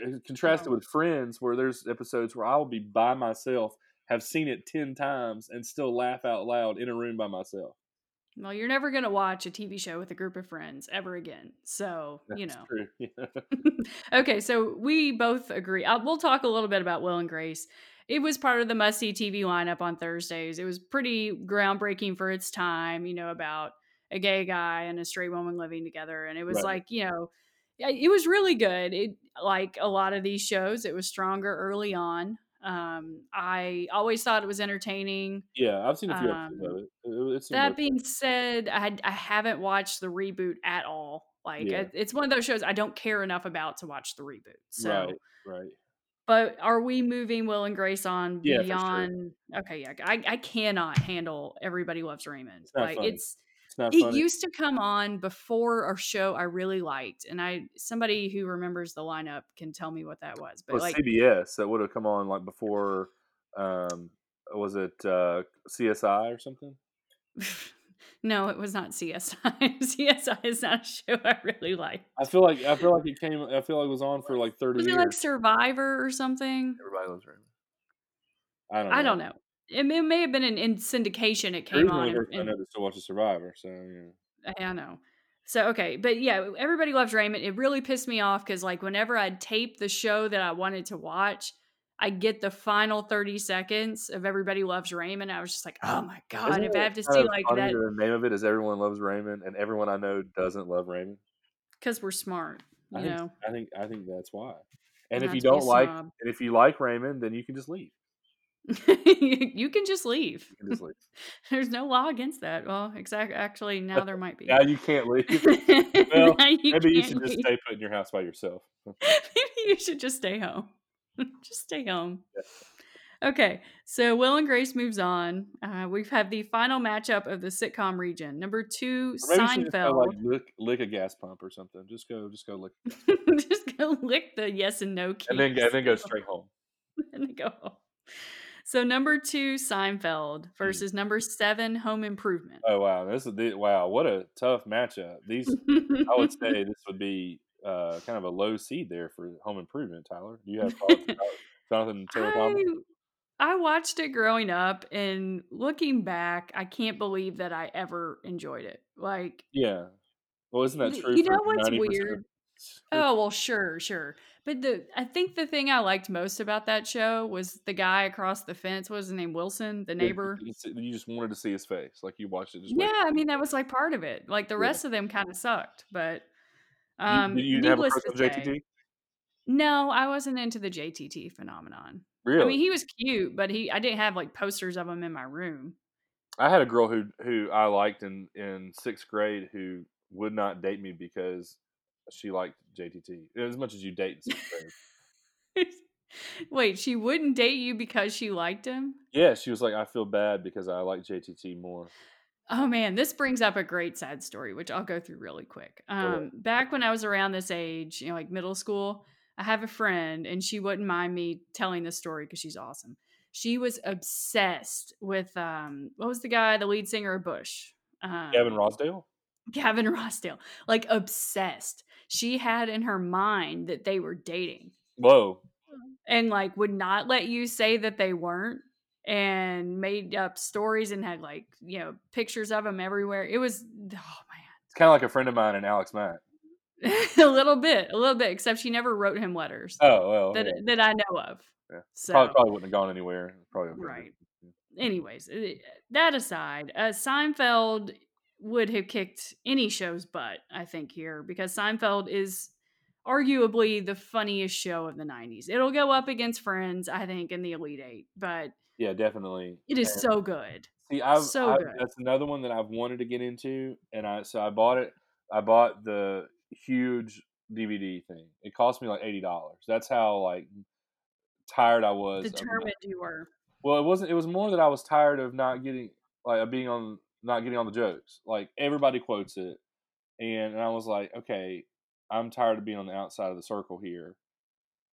Speaker 2: uh, contrasted
Speaker 1: Oh.
Speaker 2: with Friends, where there's episodes where I will be by myself, have seen it ten times, and still laugh out loud in a room by myself.
Speaker 1: Well, you're never going to watch a TV show with a group of friends ever again. So,
Speaker 2: That's
Speaker 1: you know.
Speaker 2: Yeah.
Speaker 1: okay, so we both agree. Uh, we'll talk a little bit about Will and Grace. It was part of the must see TV lineup on Thursdays. It was pretty groundbreaking for its time, you know, about a gay guy and a straight woman living together. And it was
Speaker 2: Right.
Speaker 1: like, you know, yeah, it was really good. It like a lot of these shows, it was stronger early on. Um, I always thought it was entertaining.
Speaker 2: yeah, I've seen a few episodes
Speaker 1: Um,
Speaker 2: of it. it. It's
Speaker 1: That being said, I I haven't watched the reboot at all. Like
Speaker 2: Yeah.
Speaker 1: it- it's one of those shows I don't care enough about to watch the reboot. So,
Speaker 2: right, right.
Speaker 1: but are we moving Will and Grace on
Speaker 2: Yeah, for sure.
Speaker 1: beyond? Okay, yeah, I I cannot handle Everybody Loves Raymond.
Speaker 2: It's
Speaker 1: like
Speaker 2: funny.
Speaker 1: It's
Speaker 2: not
Speaker 1: it
Speaker 2: funny.
Speaker 1: used to come on before a show I really liked, and I somebody who remembers the lineup can tell me what that was. But
Speaker 2: Well,
Speaker 1: like,
Speaker 2: CBS that would have come on like before. Um, was it uh, CSI or something?
Speaker 1: no, it was not CSI. CSI is not a show I really like.
Speaker 2: I feel like I feel like it came. I feel like it was on for like thirty
Speaker 1: Was it
Speaker 2: years.
Speaker 1: like Survivor or something?
Speaker 2: Everybody loves Raymond. I don't. Know.
Speaker 1: I don't know. It may, it may have been in, in syndication. It came on.
Speaker 2: I
Speaker 1: in-
Speaker 2: I know to still watch the Survivor, so yeah.
Speaker 1: I know. So okay, but yeah, everybody loves Raymond. It really pissed me off because like whenever I'd tape the show that I wanted to watch, I get the final thirty seconds of Everybody Loves Raymond. I was just like, oh my god,
Speaker 2: Isn't
Speaker 1: if I have to see like that
Speaker 2: The name of it is Everyone Loves Raymond, and everyone I know doesn't love Raymond.
Speaker 1: because we're smart.
Speaker 2: I
Speaker 1: You
Speaker 2: think
Speaker 1: know,
Speaker 2: I think I think that's why. And if you
Speaker 1: to be a
Speaker 2: don't like
Speaker 1: snob.
Speaker 2: and if you like Raymond, then you can just leave.
Speaker 1: you can just leave.
Speaker 2: Can just leave.
Speaker 1: There's no law against that. Well, exactly. Actually, now there might be.
Speaker 2: now you can't leave. Well,
Speaker 1: you
Speaker 2: Maybe you should just stay put in your house by yourself.
Speaker 1: Maybe you should just stay home. just stay home. Okay, so Will and Grace moves on. Uh, we've had the final matchup of the sitcom region. Number two,
Speaker 2: Or maybe you should go
Speaker 1: Seinfeld.
Speaker 2: like lick, lick a gas pump or something. Just go, just go lick,
Speaker 1: just go lick the yes and no keys.
Speaker 2: and then and then go straight home.
Speaker 1: and then go home. So number two, Seinfeld versus number seven, Home Improvement.
Speaker 2: Oh wow, this is the, wow. What a tough matchup. These I would say this would be uh, kind of a low seed there for Home Improvement. Tyler, do you have thoughts about Jonathan Taylor Thomas?
Speaker 1: I, I watched it growing up, and looking back, I can't believe that I ever enjoyed it. Like,
Speaker 2: Yeah. Well, isn't that true?
Speaker 1: you know what's
Speaker 2: 90%
Speaker 1: weird? Oh well, sure, sure. But the I think the thing I liked most about that show was the guy across the fence. What was his name? Wilson, the neighbor.
Speaker 2: You you just wanted to see his face, like you watched it. Just
Speaker 1: Yeah,
Speaker 2: waiting
Speaker 1: I mean that was like part of it. Like the
Speaker 2: Yeah.
Speaker 1: rest of them kind of sucked, but
Speaker 2: You-
Speaker 1: um,
Speaker 2: Did you have a
Speaker 1: to say,
Speaker 2: JTT?
Speaker 1: no, I wasn't into the JTT phenomenon.
Speaker 2: Really?
Speaker 1: I mean, he was cute, but he I didn't have like posters of him in my room.
Speaker 2: I had a girl who who I liked in in sixth grade who would not date me because she liked JTT as much as you date in sixth grade.
Speaker 1: Wait, she wouldn't date you because she liked him?
Speaker 2: Yeah, she was like, I feel bad because I like JTT more.
Speaker 1: Oh man, this brings up a great sad story, which I'll go through really quick. Um, back when I was around this age, you know, like middle school, I have a friend, and she wouldn't mind me telling this story because she's awesome. She was obsessed with um, what was the guy, the lead singer of Bush, um,
Speaker 2: Gavin Rossdale.
Speaker 1: Gavin Rossdale, like obsessed. She had in her mind that they were dating,
Speaker 2: Whoa,
Speaker 1: and like would not let you say that they weren't and made up stories and had like you know pictures of them everywhere it was oh man.
Speaker 2: it's kind of like a friend of mine and Alex Mack.
Speaker 1: a little bit a little bit except she never wrote him letters
Speaker 2: Oh well,
Speaker 1: that,
Speaker 2: yeah.
Speaker 1: that i know of
Speaker 2: Yeah.
Speaker 1: so
Speaker 2: probably probably wouldn't have gone anywhere. Probably
Speaker 1: Right. anyways eh, that aside uh, seinfeld would have kicked any show's butt i think here because seinfeld is arguably the funniest show of the 90s it'll go up against friends i think in the elite eight but
Speaker 2: Yeah, definitely.
Speaker 1: it is
Speaker 2: And-
Speaker 1: so good
Speaker 2: See, I've,
Speaker 1: So
Speaker 2: I've-
Speaker 1: good.
Speaker 2: that's another one that I've wanted to get into, and I so I bought it. I bought the huge DVD thing. It cost me like eighty dollars. That's how like tired I was.
Speaker 1: determined you were
Speaker 2: well, it wasn't. It was more that I was tired of not getting like of being on not getting on the jokes. Like everybody quotes it, and, and I was like, okay, I'm tired of being on the outside of the circle here.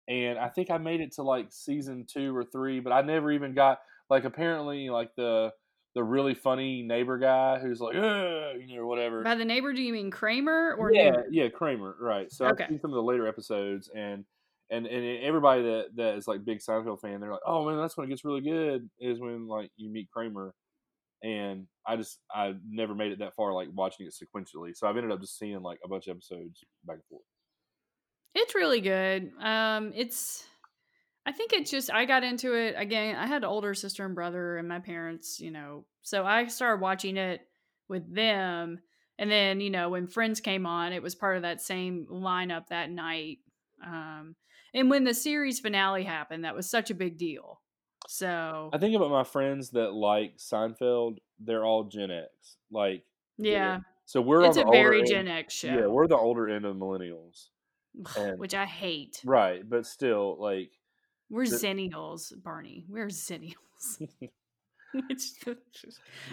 Speaker 2: And I think I made it to like season two or three, but I never even got like apparently like the the really funny neighbor guy who's like, "Ugh," you know, whatever.
Speaker 1: by the neighbor do you mean kramer or
Speaker 2: yeah,
Speaker 1: Newman?
Speaker 2: yeah, Kramer, right? So
Speaker 1: Okay.
Speaker 2: I've seen some of the later episodes, and and and everybody that that is like big Seinfeld fan, they're like, oh man, that's when it gets really good. Is when like you meet Kramer, and I just I never made it that far, like watching it sequentially. So I've ended up just seeing like a bunch of episodes back and forth.
Speaker 1: It's really good. Um, it's, I think it's just I got into it again. I had an older sister and brother, and my parents, you know, so I started watching it with them. And then, you know, when Friends came on, it was part of that same lineup that night. Um, and when the series finale happened, that was such a big deal. So
Speaker 2: I think about my friends that like Seinfeld; they're all Gen X. Like,
Speaker 1: yeah,
Speaker 2: so we're
Speaker 1: it's a very
Speaker 2: end-
Speaker 1: Gen X show,
Speaker 2: Yeah, we're the older end of millennials, and-
Speaker 1: which I hate.
Speaker 2: right? But still, like,
Speaker 1: We're
Speaker 2: The-
Speaker 1: zennials, Barney. We're zennials. it's the,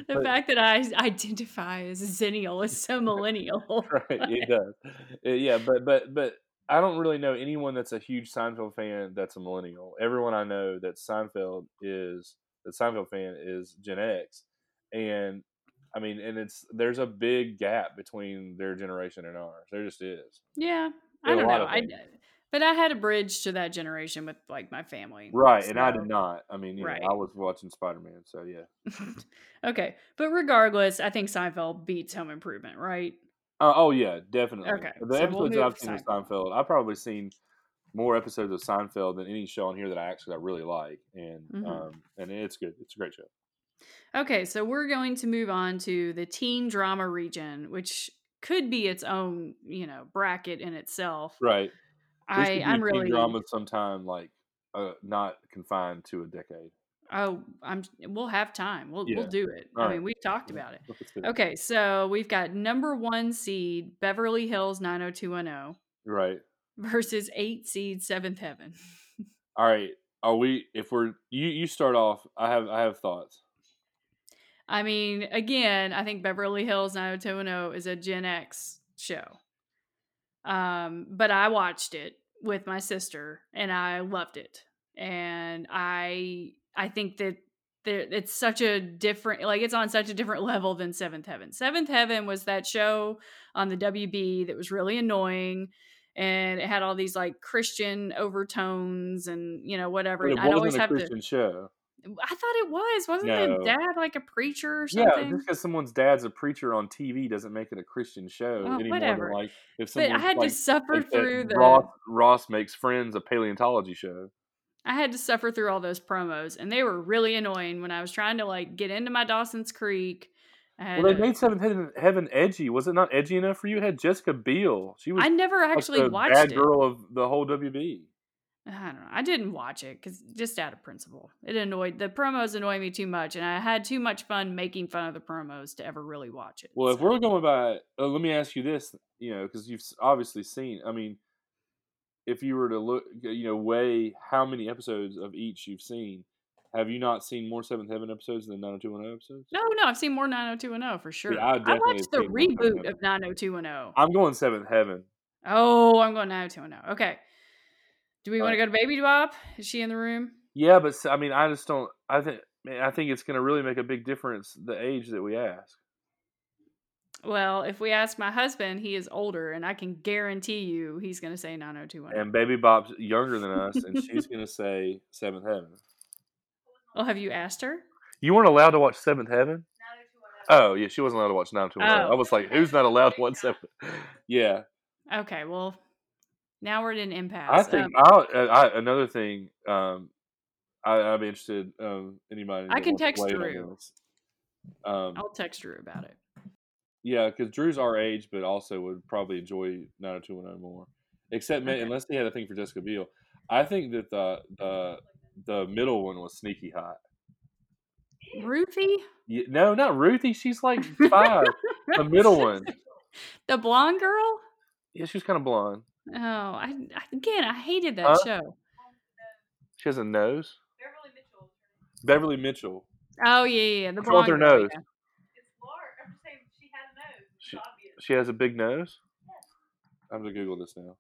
Speaker 1: the
Speaker 2: But-
Speaker 1: fact that I identify as a zennial is so millennial.
Speaker 2: right it does Uh, yeah but but but i don't really know anyone that's a huge seinfeld fan that's a millennial everyone i know that seinfeld is that seinfeld fan is gen x and i mean and it's there's a big gap between their generation and ours there just is
Speaker 1: Yeah, I don't know. I, but I had a bridge to that generation with like my family.
Speaker 2: right and i did not i mean
Speaker 1: Right.
Speaker 2: know, i was watching spider-man so yeah
Speaker 1: okay, but regardless, I think Seinfeld beats Home Improvement, right?
Speaker 2: Uh, oh yeah definitely
Speaker 1: Okay,
Speaker 2: the
Speaker 1: so we'll
Speaker 2: episodes i've seen of seinfeld i've probably seen more episodes of Seinfeld than any show on here that I actually I really like, and
Speaker 1: Mhm.
Speaker 2: um, and it's good. It's a great show.
Speaker 1: Okay, so we're going to move on to the teen drama region, which could be its own, you know, bracket in itself.
Speaker 2: Right.
Speaker 1: I
Speaker 2: could be a
Speaker 1: I'm
Speaker 2: teen
Speaker 1: really
Speaker 2: drama sometime, like uh, not confined to a decade.
Speaker 1: Oh I'm we'll have time. We'll we'll do it.
Speaker 2: All
Speaker 1: I
Speaker 2: right.
Speaker 1: mean, we've talked about it.
Speaker 2: Let's do it.
Speaker 1: Okay, so we've got number one seed Beverly Hills 90210
Speaker 2: Right.
Speaker 1: versus eight seed Seventh Heaven.
Speaker 2: All right. Are we? If we're you, you start off. I have I have thoughts.
Speaker 1: I mean, again, I think Beverly Hills 90210 is a Gen X show. Um, but I watched it with my sister and I loved it. And I I think that there, it's such a different like it's on such a different level than Seventh Heaven. Seventh Heaven was that show on the WB that was really annoying and it had all these like Christian overtones and you know whatever.
Speaker 2: It
Speaker 1: I'd always have
Speaker 2: Christian show.
Speaker 1: I thought it was. Wasn't
Speaker 2: No.
Speaker 1: the dad like a preacher or something?
Speaker 2: Yeah, just because someone's dad's a preacher on TV doesn't make it a Christian show
Speaker 1: Well,
Speaker 2: any
Speaker 1: whatever.
Speaker 2: like if
Speaker 1: but I had
Speaker 2: like,
Speaker 1: to suffer
Speaker 2: like that
Speaker 1: through the
Speaker 2: Ross Ross makes friends a paleontology show.
Speaker 1: I had to suffer through all those promos, and they were really annoying when I was trying to like get into my Dawson's Creek.
Speaker 2: Well, they made Seventh Heaven, Heaven edgy. Was it not edgy enough for you? It had Jessica Biel. She was
Speaker 1: I never
Speaker 2: like
Speaker 1: actually
Speaker 2: the
Speaker 1: watched
Speaker 2: bad
Speaker 1: it.
Speaker 2: girl of the whole WB.
Speaker 1: I don't know. I didn't watch it because just out of principle, it annoyed the promos annoyed me too much, and I had too much fun making fun of the promos to ever really watch it.
Speaker 2: Well, if we're going by, uh, let me ask you this, you know, because you've obviously seen. I mean, if you were to look, uh, you know, weigh how many episodes of each you've seen, have you not seen more Seventh Heaven episodes than 90210 episodes?
Speaker 1: no, no, I've seen more 90210 for sure.
Speaker 2: I
Speaker 1: I, watched the reboot
Speaker 2: 90210.
Speaker 1: of 90210.
Speaker 2: I'm going Seventh Heaven.
Speaker 1: Oh, I'm going 90210. Okay. Do we want to go to Baby Bop? Is she in the room?
Speaker 2: Yeah, but I mean, I just don't. I think, I think it's going to really make a big difference the age that we ask.
Speaker 1: Well, if we ask my husband, he is older, and I can guarantee you he's going to say 90210.
Speaker 2: And Baby Bop's younger than us, and she's going to say Seventh Heaven.
Speaker 1: Well, have you asked her?
Speaker 2: You weren't allowed to watch Seventh Heaven? Oh, yeah, she wasn't allowed to watch 90210.
Speaker 1: Oh.
Speaker 2: I was like, who's not allowed to watch Seventh? Yeah.
Speaker 1: Okay, well, now we're at an impasse.
Speaker 2: I think
Speaker 1: Um,
Speaker 2: I'll, uh, I, another thing. Um, I, I'd be interested. Um, anybody?
Speaker 1: I can text
Speaker 2: weigh
Speaker 1: Drew.
Speaker 2: Um,
Speaker 1: I'll text Drew about it.
Speaker 2: Yeah, because Drew's our mm-hmm. age, but also would probably enjoy 90210 more. Except
Speaker 1: Okay.
Speaker 2: unless he had a thing for Jessica Biel. I think that the the the middle one was sneaky hot.
Speaker 1: Ruthie,
Speaker 2: Yeah, no, not Ruthie. She's like five. the middle one.
Speaker 1: the blonde girl.
Speaker 2: Yeah, she's kind of blonde.
Speaker 1: Oh, I, I again, I hated that
Speaker 2: Huh?
Speaker 1: show.
Speaker 2: She has a nose. Beverly Mitchell.
Speaker 1: Oh yeah, yeah, yeah, the blonde
Speaker 2: with her nose? She, she has a big nose. I'm gonna Google this now.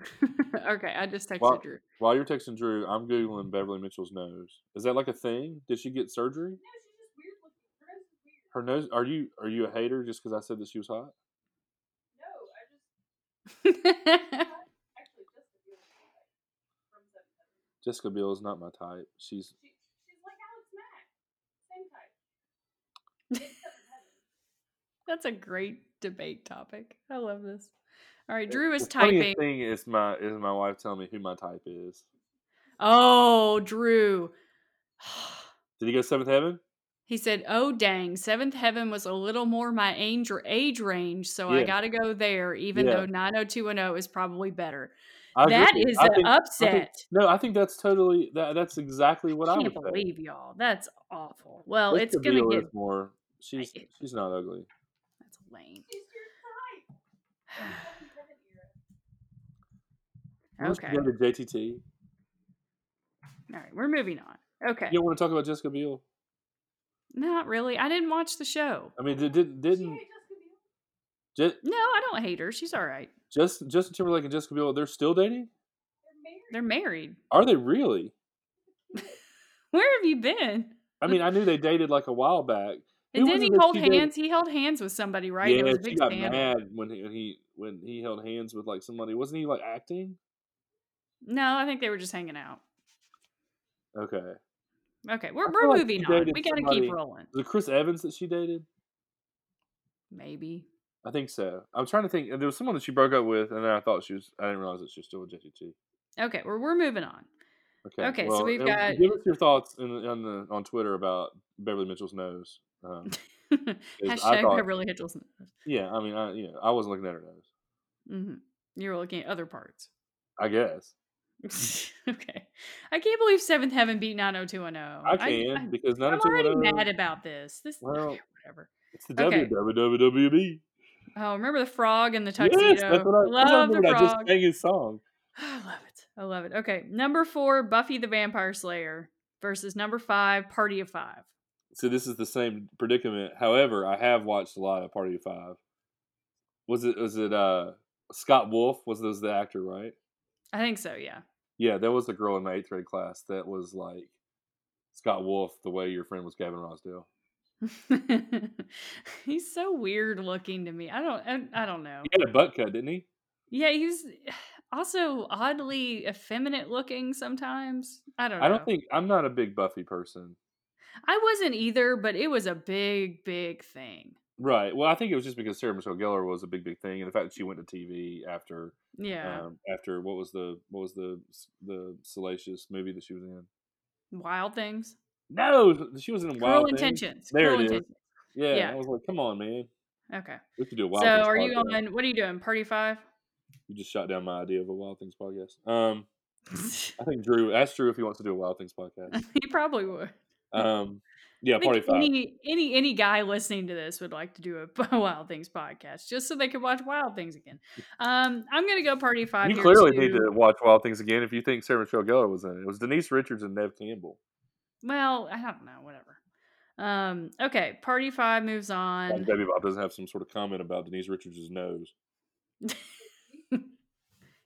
Speaker 1: okay, I just texted
Speaker 2: Well-
Speaker 1: Drew.
Speaker 2: While you're texting Drew, I'm googling Beverly Mitchell's nose. Is that like a thing? Did she get surgery? No, she's just weird looking. Her nose? Are you are you a hater just because I said that she was hot? No, I just. Jessica Biel is not my type. She's she, she's like Alex Mack, same type.
Speaker 1: That's a great debate topic. I love this. All right, Drew is
Speaker 2: the
Speaker 1: typing.
Speaker 2: thing is my is my wife telling me who my type is.
Speaker 1: Oh, Drew.
Speaker 2: Did he go seventh heaven?
Speaker 1: He said, "Oh dang, Seventh Heaven was a little more my age or age range, so I got to go there. Even
Speaker 2: Yeah.
Speaker 1: though 90210 is probably better.
Speaker 2: I
Speaker 1: That
Speaker 2: you.
Speaker 1: is
Speaker 2: I
Speaker 1: an
Speaker 2: think- I think-
Speaker 1: upset.
Speaker 2: no, I think that's totally that. That's exactly what I,
Speaker 1: I
Speaker 2: would
Speaker 1: can't
Speaker 2: say.
Speaker 1: believe y'all. That's awful. Well, it's gonna get
Speaker 2: more. She's she's not ugly.
Speaker 1: That's lame.
Speaker 2: Remember she
Speaker 1: okay,
Speaker 2: dated JTT.
Speaker 1: all right, we're moving on. Okay,
Speaker 2: You don't want to talk about Jessica Biel?
Speaker 1: not really. I didn't watch the show.
Speaker 2: I mean, did, did didn't just
Speaker 1: No, I don't hate her. She's all right.
Speaker 2: just Justin Timberlake and Jessica Biel? They're still dating?
Speaker 1: They're married.
Speaker 2: Are they really?
Speaker 1: Where have you been?
Speaker 2: I mean, I knew they dated like a while back.
Speaker 1: And didn't he hold hands? He held hands with somebody, right?
Speaker 2: Yeah,
Speaker 1: it was
Speaker 2: she
Speaker 1: big
Speaker 2: got
Speaker 1: scandal.
Speaker 2: mad when he, when he when he held hands with like somebody. Wasn't he like acting?
Speaker 1: No, I think they were just hanging out.
Speaker 2: Okay.
Speaker 1: Okay, we're we're
Speaker 2: like
Speaker 1: moving on. We got to
Speaker 2: somebody-
Speaker 1: keep rolling.
Speaker 2: Was it Chris Evans that she dated?
Speaker 1: Maybe.
Speaker 2: I think so. I'm trying to think. There was someone that she broke up with, and then I thought she was. I didn't realize that she was still with JTT.
Speaker 1: Okay, we're we're moving on.
Speaker 2: Okay.
Speaker 1: Okay, so we've
Speaker 2: uh,
Speaker 1: got-
Speaker 2: Give us your thoughts in, on the on Twitter about Beverly Mitchell's nose. Um,
Speaker 1: Hashtag
Speaker 2: thought-
Speaker 1: Beverly Hills.
Speaker 2: Yeah, I mean, I, yeah, I wasn't looking at her nose.
Speaker 1: hmm You were looking at other parts.
Speaker 2: I guess
Speaker 1: okay. I can't believe Seventh Heaven beat 90210.
Speaker 2: I can
Speaker 1: I,
Speaker 2: because none
Speaker 1: am
Speaker 2: of
Speaker 1: already mad about this. This
Speaker 2: Well,
Speaker 1: whatever.
Speaker 2: It's the
Speaker 1: Okay.
Speaker 2: WWWB.
Speaker 1: Oh, remember the frog and the tuxedo?
Speaker 2: Yes, that's what I
Speaker 1: love the
Speaker 2: I just
Speaker 1: frog.
Speaker 2: sang his song.
Speaker 1: I love it. I love it. Okay, number four, Buffy the Vampire Slayer versus number five, Party of Five.
Speaker 2: So this is the same predicament. However, I have watched a lot of Party of Five. Was it was it uh Scott Wolf was was the actor, right?
Speaker 1: I think so. Yeah.
Speaker 2: Yeah, there was a girl in my eighth grade class that was like Scott Wolf, the way your friend was Gavin Rossdale.
Speaker 1: He's so weird looking to me. I don't. I, I don't know.
Speaker 2: He had a butt cut, didn't he?
Speaker 1: Yeah, he's also oddly effeminate looking sometimes. I don't know.
Speaker 2: I don't think I'm not a big Buffy person.
Speaker 1: I wasn't either, but it was a big, big thing.
Speaker 2: Right. Well, I think it was just because Sarah Michelle Gellar was a big, big thing, and the fact that she went to TV after,
Speaker 1: Yeah.
Speaker 2: um, after what was the what was the the salacious movie that she was in?
Speaker 1: Wild things.
Speaker 2: No, she was in
Speaker 1: Cruel
Speaker 2: Wild Things.
Speaker 1: intentions.
Speaker 2: There
Speaker 1: Cruel
Speaker 2: it is.
Speaker 1: intentions.
Speaker 2: Yeah,
Speaker 1: Yeah.
Speaker 2: I was like, come on, man,
Speaker 1: Okay.
Speaker 2: we could do a Wild
Speaker 1: so
Speaker 2: Things.
Speaker 1: are you
Speaker 2: podcast.
Speaker 1: on what are you doing? Party five?
Speaker 2: You just shot down my idea of a Wild Things podcast. Um, I think Drew. Ask Drew if he wants to do a Wild Things podcast.
Speaker 1: he probably would.
Speaker 2: Um, yeah, Party Five.
Speaker 1: any any any guy listening to this would like to do a Wild Things podcast just so they could watch Wild Things again. Um, I'm gonna go Party Five.
Speaker 2: You clearly
Speaker 1: too.
Speaker 2: need to watch Wild Things again if you think Sarah Michelle Gellar was in it. It was Denise Richards and Neve Campbell.
Speaker 1: Well, I don't know. Whatever. Um, okay, Party Five moves on.
Speaker 2: Debbie Bob doesn't have some sort of comment about Denise Richards' nose.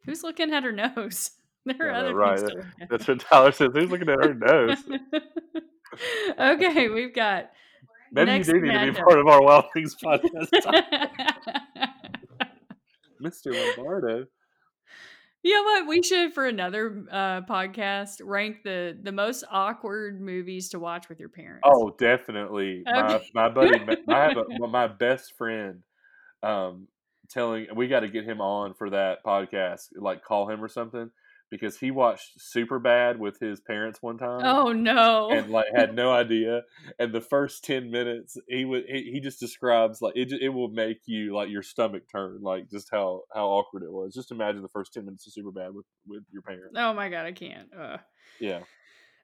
Speaker 1: Who's looking at her nose? There are
Speaker 2: Yeah,
Speaker 1: other
Speaker 2: right.
Speaker 1: things to look at.
Speaker 2: That's what Tyler says. Who's looking at her nose?
Speaker 1: Okay, we've got
Speaker 2: Maybe
Speaker 1: Next
Speaker 2: you do need to be part of our Wild Things podcast. Mr. Lombardo.
Speaker 1: You know what? We should for another uh, podcast rank the the most awkward movies to watch with your parents.
Speaker 2: Oh, definitely. My
Speaker 1: Okay.
Speaker 2: my buddy, I have a, my best friend. Um, telling we got to get him on for that podcast. Like call him or something because he watched Superbad with his parents one time.
Speaker 1: Oh no!
Speaker 2: and like had no idea. And the first ten minutes, he would he, he just describes like it. It will make you like your stomach turn, like just how how awkward it was. Just imagine the first ten minutes of Superbad with with your parents.
Speaker 1: oh my god, I can't. Uh,
Speaker 2: Yeah,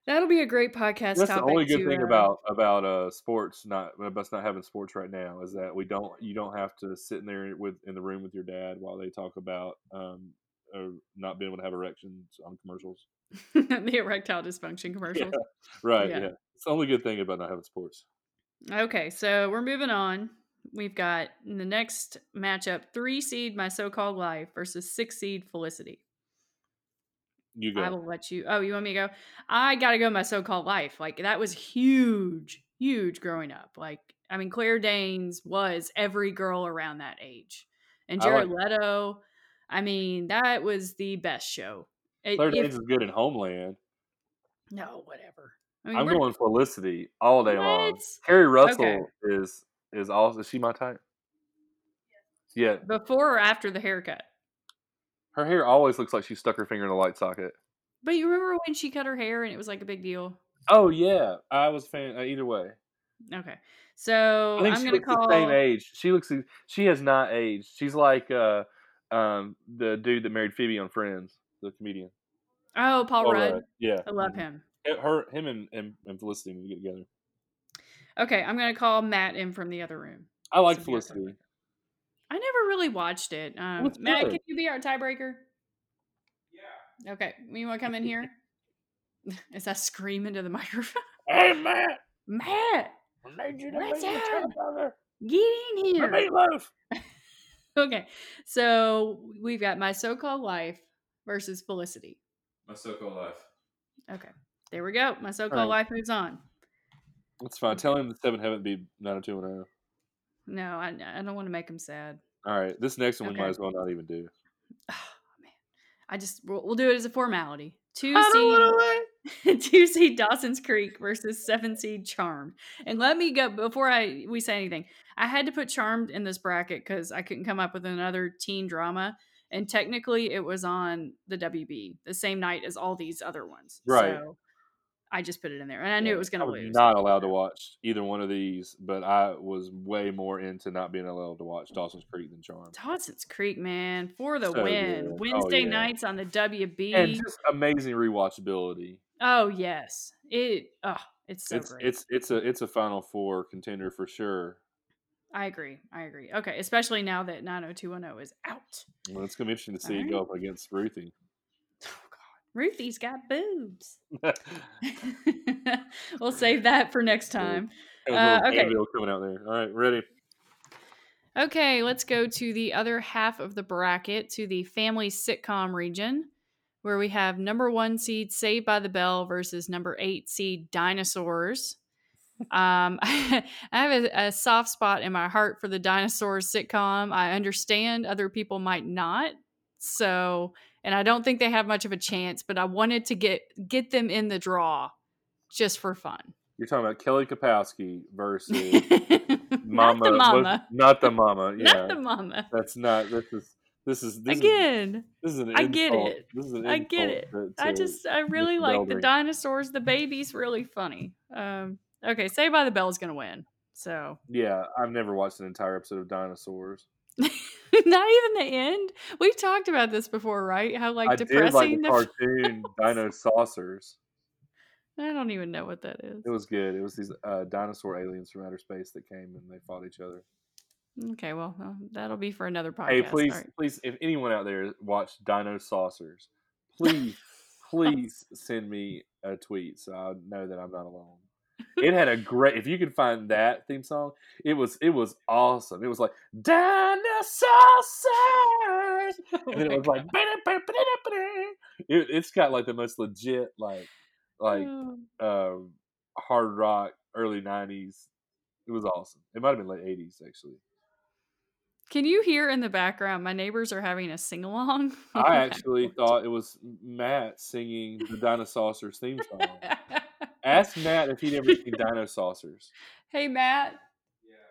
Speaker 1: that'll be a great podcast.
Speaker 2: that's the only good
Speaker 1: to,
Speaker 2: thing
Speaker 1: uh,
Speaker 2: about about uh sports not us not having sports right now is that we don't you don't have to sit in there with in the room with your dad while they talk about um uh, not being able to have erections on commercials.
Speaker 1: the erectile dysfunction commercials.
Speaker 2: Right.
Speaker 1: Yeah.
Speaker 2: Yeah. It's the only good thing about not having sports.
Speaker 1: Okay, so we're moving on. We've got in the next matchup three seed My So Called Life versus six seed Felicity.
Speaker 2: You go.
Speaker 1: I will let you. Oh, you want me to go? I got to go My So Called Life. Like, that was huge, huge growing up. Like, I mean, Claire Danes was every girl around that age. And Jared
Speaker 2: like-
Speaker 1: Leto, I mean, that was the best show.
Speaker 2: Claire Danes is good in Homeland.
Speaker 1: no, whatever. I mean,
Speaker 2: I'm
Speaker 1: we're-
Speaker 2: going Felicity all day long.
Speaker 1: What?
Speaker 2: Keri Russell
Speaker 1: Okay.
Speaker 2: is is also is she my type? Yeah,
Speaker 1: before or after the haircut.
Speaker 2: her hair always looks like she stuck her finger in a light socket.
Speaker 1: But you remember when she cut her hair and it was like a big deal?
Speaker 2: Oh yeah, I was a fan. Uh, either way,
Speaker 1: Okay. So
Speaker 2: I think
Speaker 1: I'm
Speaker 2: she
Speaker 1: gonna
Speaker 2: looks
Speaker 1: call
Speaker 2: the same age. She looks. She has not aged. She's like uh, um, the dude that married Phoebe on Friends, the comedian.
Speaker 1: Oh, Paul
Speaker 2: Paul
Speaker 1: Rudd.
Speaker 2: Rudd, Yeah,
Speaker 1: I love him.
Speaker 2: Her, him, and, and, and Felicity need to get together.
Speaker 1: Okay, I'm gonna call Matt in from the other room.
Speaker 2: I like
Speaker 1: So we got that
Speaker 2: Felicity.
Speaker 1: I never really watched it. Um,
Speaker 2: it's
Speaker 1: Matt,
Speaker 2: good.
Speaker 1: can you be our tiebreaker? Yeah. Okay. You want to come in here? Is that scream into the microphone?
Speaker 2: Hey Matt,
Speaker 1: Matt,
Speaker 2: I need you
Speaker 1: to What's make me up? get in here.
Speaker 2: meatloaf.
Speaker 1: Okay. So we've got my so-called life versus Felicity.
Speaker 2: My so-called life.
Speaker 1: Okay. There we go. My so-called
Speaker 2: Alright.
Speaker 1: life moves on.
Speaker 2: That's fine. Tell him the seven heaven be nine oh two and oh.
Speaker 1: No, I, I don't want to make him sad.
Speaker 2: All right, this next one we might as well not even do.
Speaker 1: Oh man, I just we'll, we'll do it as a formality. Two
Speaker 2: I don't
Speaker 1: seed,
Speaker 2: wanna wait.
Speaker 1: two seed Dawson's Creek versus seven seed Charmed. And let me go before I we say anything. I had to put Charmed in this bracket because I couldn't come up with another teen drama, and technically it was on the WB the same night as all these other ones.
Speaker 2: Right.
Speaker 1: So, I just put it in there, and I knew
Speaker 2: Yeah,
Speaker 1: it was going to lose.
Speaker 2: not allowed to watch either one of these, but I was way more into not being allowed to watch Dawson's Creek than Charmed.
Speaker 1: Dawson's Creek, man, for the
Speaker 2: So
Speaker 1: win.
Speaker 2: good. Oh,
Speaker 1: Wednesday
Speaker 2: yeah.
Speaker 1: nights on the WB.
Speaker 2: And just amazing rewatchability.
Speaker 1: oh yes, it. Oh, it's so
Speaker 2: it's
Speaker 1: great.
Speaker 2: it's it's a it's a Final Four contender for sure.
Speaker 1: I agree. I agree. Okay, especially now that 90210 is out.
Speaker 2: Well, it's gonna be interesting to see it go up against Ruthie.
Speaker 1: Ruthie's got boobs. we'll save that for next time. Uh, okay.
Speaker 2: coming out there. All right, ready?
Speaker 1: Okay, let's go to the other half of the bracket to the family sitcom region, where we have number one seed Saved by the Bell versus number eight seed Dinosaurs. Um, I have a, a soft spot in my heart for the Dinosaurs sitcom. I understand other people might not, so and I don't think they have much of a chance. But I wanted to get get them in the draw just for fun.
Speaker 2: You're talking about Kelly Kapowski versus Mama,
Speaker 1: not
Speaker 2: the
Speaker 1: mama,
Speaker 2: Not the Mama. Yeah,
Speaker 1: not the mama.
Speaker 2: that's not. This is this is this is
Speaker 1: Again,
Speaker 2: this is an
Speaker 1: I get
Speaker 2: insult.
Speaker 1: it.
Speaker 2: This is an
Speaker 1: I get it.
Speaker 2: to-
Speaker 1: I just I really like the dinosaurs. The baby's really funny. Um, okay, Saved by the Bell is gonna win. So
Speaker 2: yeah. I've never watched an entire episode of Dinosaurs.
Speaker 1: not even the end. We've talked about this before, right? How like
Speaker 2: I did
Speaker 1: depressing
Speaker 2: like the
Speaker 1: the
Speaker 2: cartoon Dinosaucers.
Speaker 1: I don't even know what that is.
Speaker 2: It was good. It was these uh, dinosaur aliens from outer space that came and they fought each other.
Speaker 1: Okay, well uh, that'll be for another podcast.
Speaker 2: Hey, please,
Speaker 1: right.
Speaker 2: please, if anyone out there watched Dinosaucers, please, please send me a tweet so I know that I'm not alone. It had a great. If you could find that theme song, it was it was awesome. It was like dinosaurs,
Speaker 1: Oh
Speaker 2: and then it was like it, it's got like the most legit like like um, hard rock early '90s. It was awesome. It might have been late '80s actually.
Speaker 1: Can you hear in the background? My neighbors are having a sing along.
Speaker 2: I actually thought it was Matt singing the Dinosaurs theme song. Ask Matt if he'd ever seen Dinosaucers.
Speaker 1: Hey Matt,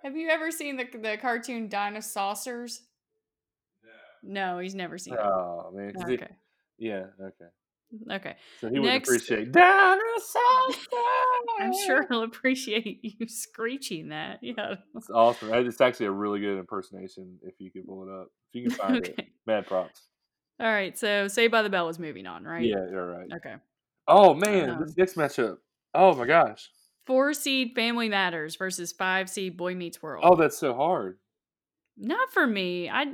Speaker 1: have you ever seen the the cartoon Dinosaurs? No, he's never seen it.
Speaker 2: Oh man, 'cause he-
Speaker 1: Okay,
Speaker 2: yeah, okay.
Speaker 1: okay.
Speaker 2: So he would
Speaker 1: Next-
Speaker 2: appreciate Dinosaurs.
Speaker 1: I'm sure he'll appreciate you screeching that. Yeah.
Speaker 2: it's awesome. It's actually a really good impersonation if you can pull it up. If you can find it,
Speaker 1: Okay.
Speaker 2: mad props.
Speaker 1: All right. So Saved by the Bell is moving on, right?
Speaker 2: Yeah, you're right.
Speaker 1: Okay.
Speaker 2: Oh man,
Speaker 1: Um,
Speaker 2: this next matchup. Oh my gosh.
Speaker 1: Four seed Family Matters versus five seed Boy Meets World.
Speaker 2: Oh, that's so hard.
Speaker 1: Not for me. I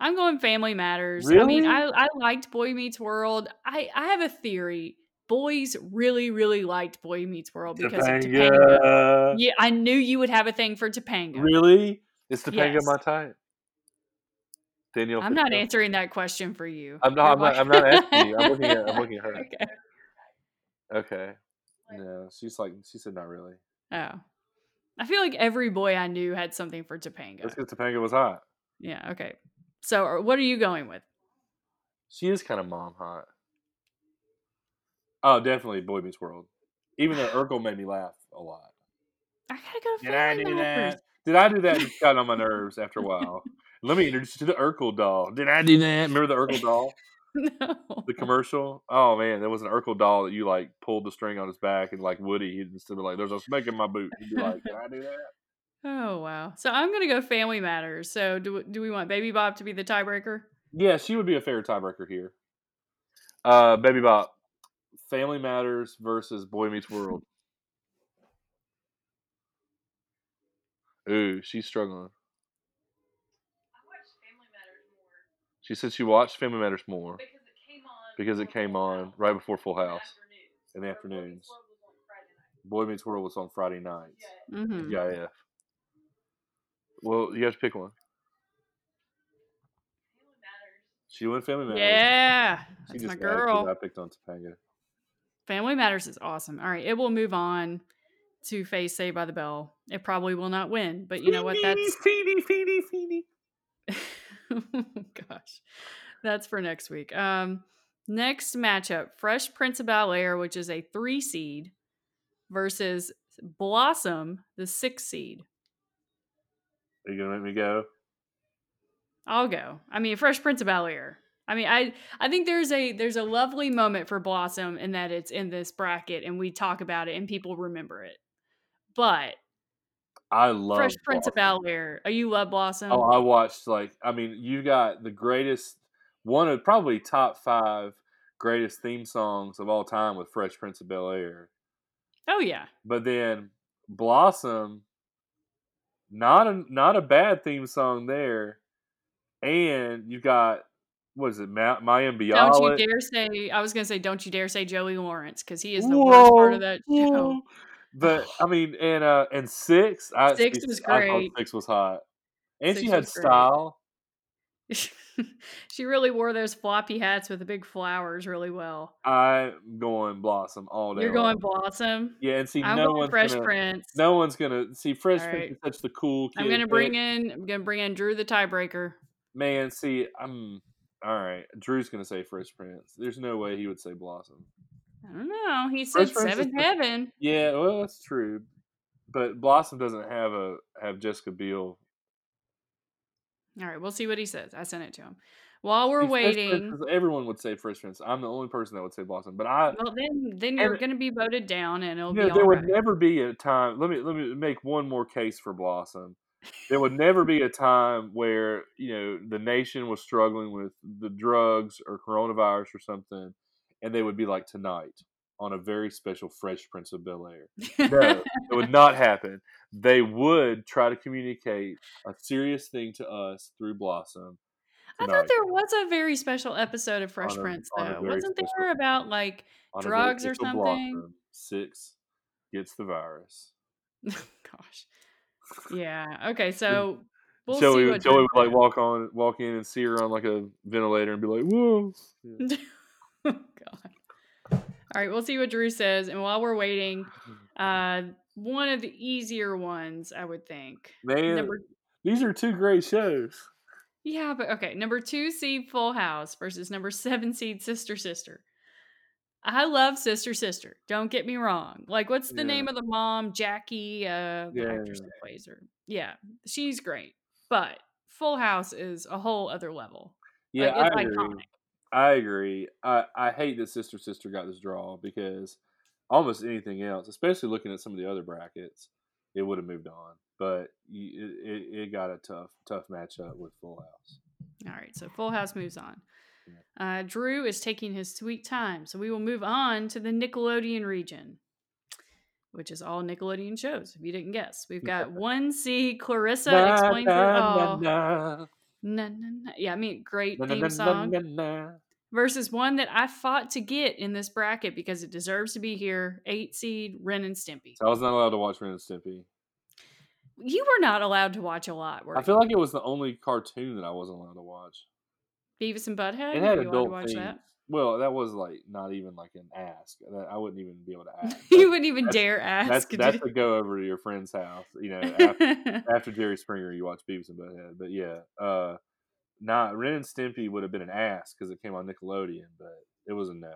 Speaker 1: I'm going Family Matters. I mean, I I liked Boy Meets World. I I have a theory. Boys really really liked Boy Meets World because of Topanga.
Speaker 2: Topanga.
Speaker 1: Yeah, I knew you would have a thing for Topanga.
Speaker 2: Really? Is Topanga
Speaker 1: Yes.
Speaker 2: my type? Daniel.
Speaker 1: I'm not answering that question for you.
Speaker 2: I'm not- I'm not- I'm not asking you. I'm looking at- I'm looking at her.
Speaker 1: Okay.
Speaker 2: Okay. No, she's like she said not really.
Speaker 1: Oh. I feel like every boy I knew had something for Topanga.
Speaker 2: That's because Topanga was hot.
Speaker 1: Yeah, okay. So, uh, what are you going with?
Speaker 2: She is kind of mom hot. Oh, definitely Boy Meets World. Even though Urkel made me laugh a lot.
Speaker 1: I gotta go
Speaker 2: Did I do that? Did I do that? It got on my nerves after a while. Let me introduce you to the Urkel doll. Did I do that? Remember the Urkel doll?
Speaker 1: no.
Speaker 2: The commercial? Oh man, there was an Urkel doll that you like pulled the string on his back and like Woody, he'd instead of like, there's a snake in my boot. He'd be like, Can I do that?
Speaker 1: Oh wow. So I'm gonna go Family Matters. So do do we want Baby Bop to be the tiebreaker?
Speaker 2: Yeah, she would be a fair tiebreaker here. Uh, Baby Bop, Family Matters versus Boy Meets World. Ooh, she's struggling. She said she watched Family Matters more because it came on right before Full House in the afternoons. Boy Meets World was on Friday nights.
Speaker 1: Mm-hmm.
Speaker 2: Yeah, yeah. Well, you have to pick one. She went Family Matters.
Speaker 1: Yeah,
Speaker 2: She
Speaker 1: that's
Speaker 2: just
Speaker 1: my girl.
Speaker 2: I picked on Topanga.
Speaker 1: Family Matters is awesome. All right, it will move on to face Saved by the Bell. It probably will not win, but you know what? That's
Speaker 2: Feedy, feedy, feedy.
Speaker 1: gosh, that's for next week. Um, next matchup: Fresh Prince of Bel Air, which is a three seed, versus Blossom, the six seed.
Speaker 2: Are you gonna let me go?
Speaker 1: I'll go. I mean, Fresh Prince of Bel Air. I mean, I I think there's a there's a lovely moment for Blossom in that it's in this bracket and we talk about it and people remember it. But
Speaker 2: I love
Speaker 1: Fresh Prince of Bel Air. Oh, you love oh, Blossom?
Speaker 2: Oh, I watched like I mean, you got the greatest one of probably top five greatest theme songs of all time with Fresh Prince of Bel Air.
Speaker 1: oh yeah.
Speaker 2: But then Blossom, not a not a bad theme song there, and you got what is it, Ma- Mayim
Speaker 1: Don't you dare say I was gonna say don't you dare say Joey Lawrence because he is the worst part of that show.
Speaker 2: But I mean, and uh, and six, I
Speaker 1: Six was
Speaker 2: I thought
Speaker 1: great.
Speaker 2: six was hot, and she had style.
Speaker 1: she really wore those floppy hats with the big flowers really well.
Speaker 2: I'm going Blossom all day.
Speaker 1: You're going. Blossom.
Speaker 2: yeah, and see,
Speaker 1: I'm
Speaker 2: no
Speaker 1: going
Speaker 2: one's
Speaker 1: Fresh
Speaker 2: gonna,
Speaker 1: Prince.
Speaker 2: no one's gonna see Fresh
Speaker 1: All
Speaker 2: Prince is such the cool kid.
Speaker 1: I'm gonna bring
Speaker 2: pick.
Speaker 1: in. I'm gonna bring in Drew the tiebreaker.
Speaker 2: Man, see, I'm all right. Drew's gonna say Fresh Prince. There's no way he would say Blossom.
Speaker 1: I don't know. He
Speaker 2: Fresh
Speaker 1: said
Speaker 2: is
Speaker 1: Seventh
Speaker 2: uh,
Speaker 1: Heaven.
Speaker 2: Yeah, well, that's true. But Blossom doesn't have a have Jessica Biel.
Speaker 1: All right, we'll see what he says. I sent it to him. While we're
Speaker 2: See, Fresh Prince
Speaker 1: waiting,
Speaker 2: everyone would say Fresh Prince. I'm the only person that would say Blossom. But I,
Speaker 1: well then then you're gonna be voted down, and it'll
Speaker 2: you know,
Speaker 1: be
Speaker 2: there would
Speaker 1: right.
Speaker 2: never be a time. Let me let me make one more case for Blossom. There would never be a time where you know the nation was struggling with the drugs or coronavirus or something, and they would be like tonight on a very special Fresh Prince of Bel Air. No, it would not happen. They would try to communicate a serious thing to us through Blossom.
Speaker 1: I thought there was a very special episode of Fresh
Speaker 2: a-
Speaker 1: Prince, though. Wasn't there about like drugs or something?
Speaker 2: Blossom, Six gets the virus.
Speaker 1: Gosh. Yeah. Okay. So we'll
Speaker 2: Joey, Joey would like walk on, walk in and see her on like a ventilator and be like, "Whoa!" Yeah.
Speaker 1: oh, God. All right, we'll see what Drew says. And while we're waiting, uh, one of the easier ones, I would think.
Speaker 2: Man,
Speaker 1: Number
Speaker 2: these are two great shows.
Speaker 1: yeah, but okay. Number two seed Full House versus number seven seed Sister Sister. I love Sister Sister. Don't get me wrong. Like, what's the
Speaker 2: Yeah.
Speaker 1: name of the mom? Jackie, uh, the actress
Speaker 2: Yeah.
Speaker 1: that plays her. Yeah, she's great. But Full House is a whole other level.
Speaker 2: Yeah,
Speaker 1: like, it's
Speaker 2: I agree. I agree. I, I hate that Sister Sister got this draw because almost anything else, especially looking at some of the other brackets, it would have moved on. But it, it, got a tough tough matchup with Full House.
Speaker 1: All right, so Full House moves on. Uh, Drew is taking his sweet time, so we will move on to the Nickelodeon region, which is all Nickelodeon shows. If you didn't guess, we've got one C. Clarissa explains it all.
Speaker 2: Na,
Speaker 1: Na, na. Yeah, I mean, great theme song. Versus one that I fought to get in this bracket because it deserves to be here. Eight seed Ren and Stimpy.
Speaker 2: So I was not allowed to watch Ren and Stimpy.
Speaker 1: You were not allowed to watch a lot. Were
Speaker 2: I feel like it was the only cartoon that I wasn't allowed to watch.
Speaker 1: Beavis and Butthead.
Speaker 2: It had
Speaker 1: you allowed to
Speaker 2: adult
Speaker 1: watch
Speaker 2: themes.
Speaker 1: that?
Speaker 2: Well, that was like not even like an ask. I wouldn't even be able to ask.
Speaker 1: you wouldn't even
Speaker 2: that's-
Speaker 1: dare ask.
Speaker 2: That's that's a go over to your friend's house. You know, after, after Jerry Springer, you watch Beavis and Butthead. But yeah, uh, not Ren and Stimpy would have been an ass because it came on Nickelodeon, but it was a no.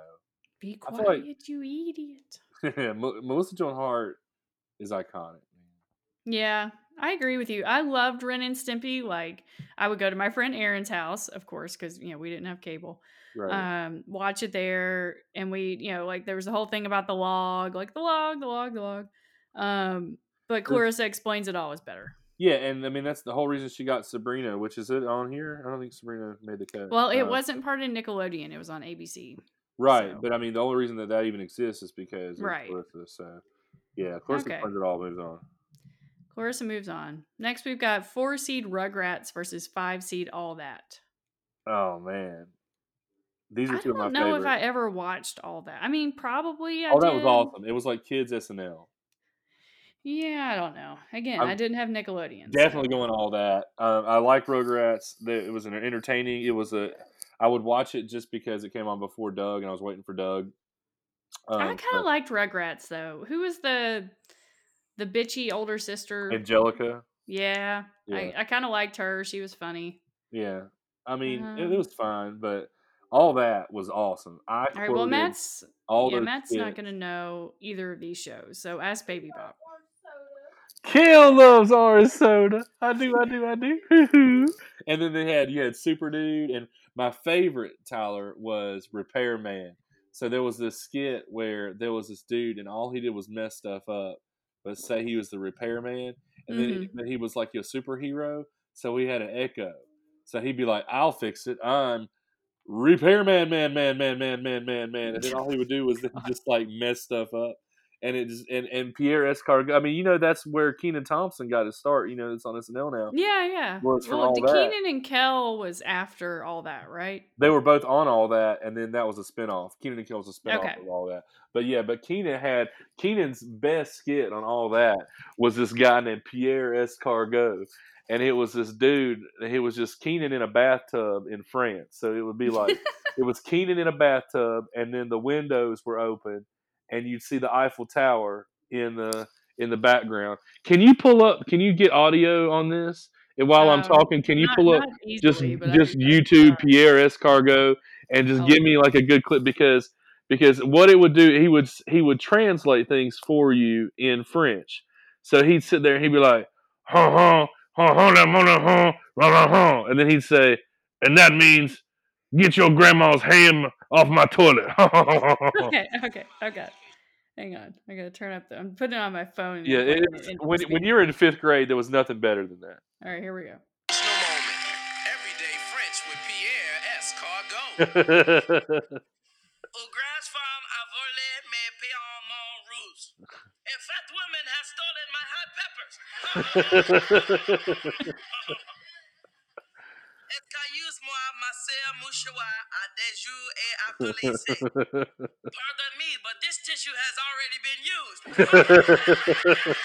Speaker 1: Be quiet,
Speaker 2: like-
Speaker 1: you idiot.
Speaker 2: Mel- Melissa Joan Hart is iconic.
Speaker 1: Yeah, I agree with you. I loved Ren and Stimpy. Like, I would go to my friend Aaron's house, of course, because you know we didn't have cable.
Speaker 2: Right.
Speaker 1: Um, watch it there, and we, you know, like there was the whole thing about the log, like the log, the log, the log. Um, but Clarissa explains it all is better.
Speaker 2: yeah, and I mean that's the whole reason she got Sabrina, which is it on here. I don't think Sabrina made the cut.
Speaker 1: Well, it
Speaker 2: Uh,
Speaker 1: wasn't part of Nickelodeon; it was on ABC.
Speaker 2: right,
Speaker 1: so-
Speaker 2: but I mean the only reason that that even exists is because
Speaker 1: Right.
Speaker 2: Clarissa. So yeah, Clarissa
Speaker 1: Okay.
Speaker 2: it all. Moves on.
Speaker 1: Clarissa moves on. Next, we've got four seed Rugrats versus five seed All That.
Speaker 2: Oh man, these are
Speaker 1: I
Speaker 2: two of my
Speaker 1: don't know if I ever watched All That. I mean, probably. I
Speaker 2: oh, that was awesome. It was like kids SNL.
Speaker 1: Yeah, I don't know. Again,
Speaker 2: I'm
Speaker 1: I didn't have Nickelodeon.
Speaker 2: Definitely
Speaker 1: so-
Speaker 2: going all that. Um, I like Rugrats. It was an entertaining. It was a. I would watch it just because it came on before Doug, and I was waiting for Doug. Um,
Speaker 1: I kind of liked Rugrats though. Who was the the bitchy older sister?
Speaker 2: Angelica.
Speaker 1: yeah,
Speaker 2: Yeah.
Speaker 1: I, I kind of liked her. She was funny.
Speaker 2: Yeah, I mean it,
Speaker 1: Um,
Speaker 2: it was fine, but all that was awesome. I
Speaker 1: All right, well, Matt's
Speaker 2: all
Speaker 1: yeah,
Speaker 2: those
Speaker 1: Matt's not gonna know either of these shows. So ask Baby Bop.
Speaker 2: Kel loves orange soda. I do, I do, I do. and then they had you had Super Dude and My favorite Tyler was Repairman. So there was this skit where there was this dude, and all he did was mess stuff up, but say he was the repairman, and then,
Speaker 1: Mhm.
Speaker 2: then he was like a superhero. So he had an echo. So he'd be like, "I'll fix it. I'm repairman, man, man, man, man, man, man, man," man. and then all he would do was then just like mess stuff up. And it just and, and Pierre Escargot. I mean, you know, that's where Kenan Thompson got his start. You know, it's on SNL now.
Speaker 1: Yeah, yeah.
Speaker 2: Well, it's
Speaker 1: well. Kenan and Kel was after all that, right?
Speaker 2: they were both on all that, and then that was a spinoff. Kenan and Kel was a spinoff
Speaker 1: Okay.
Speaker 2: of all that. But yeah, but Kenan had Kenan's best skit on all that was this guy named Pierre Escargot, and it was this dude. He was just Kenan in a bathtub in France. So it would be like it was Kenan in a bathtub, and then the windows were open, and you'd see the Eiffel Tower in the in the background. Can you pull up? Can you get audio on this? And while I'm
Speaker 1: Um,
Speaker 2: talking, can you
Speaker 1: Not-
Speaker 2: pull up? just
Speaker 1: easily,
Speaker 2: just
Speaker 1: can-
Speaker 2: YouTube Pierre Escargot and just
Speaker 1: Oh.
Speaker 2: give me like a good clip because because what it would do he would he would translate things for you in French. So he'd sit there and he'd be like, huh, huh, and then he'd say, and that means get your grandma's ham off my toilet.
Speaker 1: Okay, okay, okay. Hang on, I gotta turn up. The, I'm putting it on my phone.
Speaker 2: yeah,
Speaker 1: putting
Speaker 2: it, when
Speaker 1: the
Speaker 2: when you were in fifth grade, there was nothing better than that.
Speaker 1: All right, here we go.
Speaker 3: Everyday French with Pierre Escargot. Au grass farm, I volé mes paiements rouges. A fat woman has stolen my hot peppers. Excuse-moi, monsieur mouchoir, à des jours et after lycée. Pardon me, but this tissue has already been used.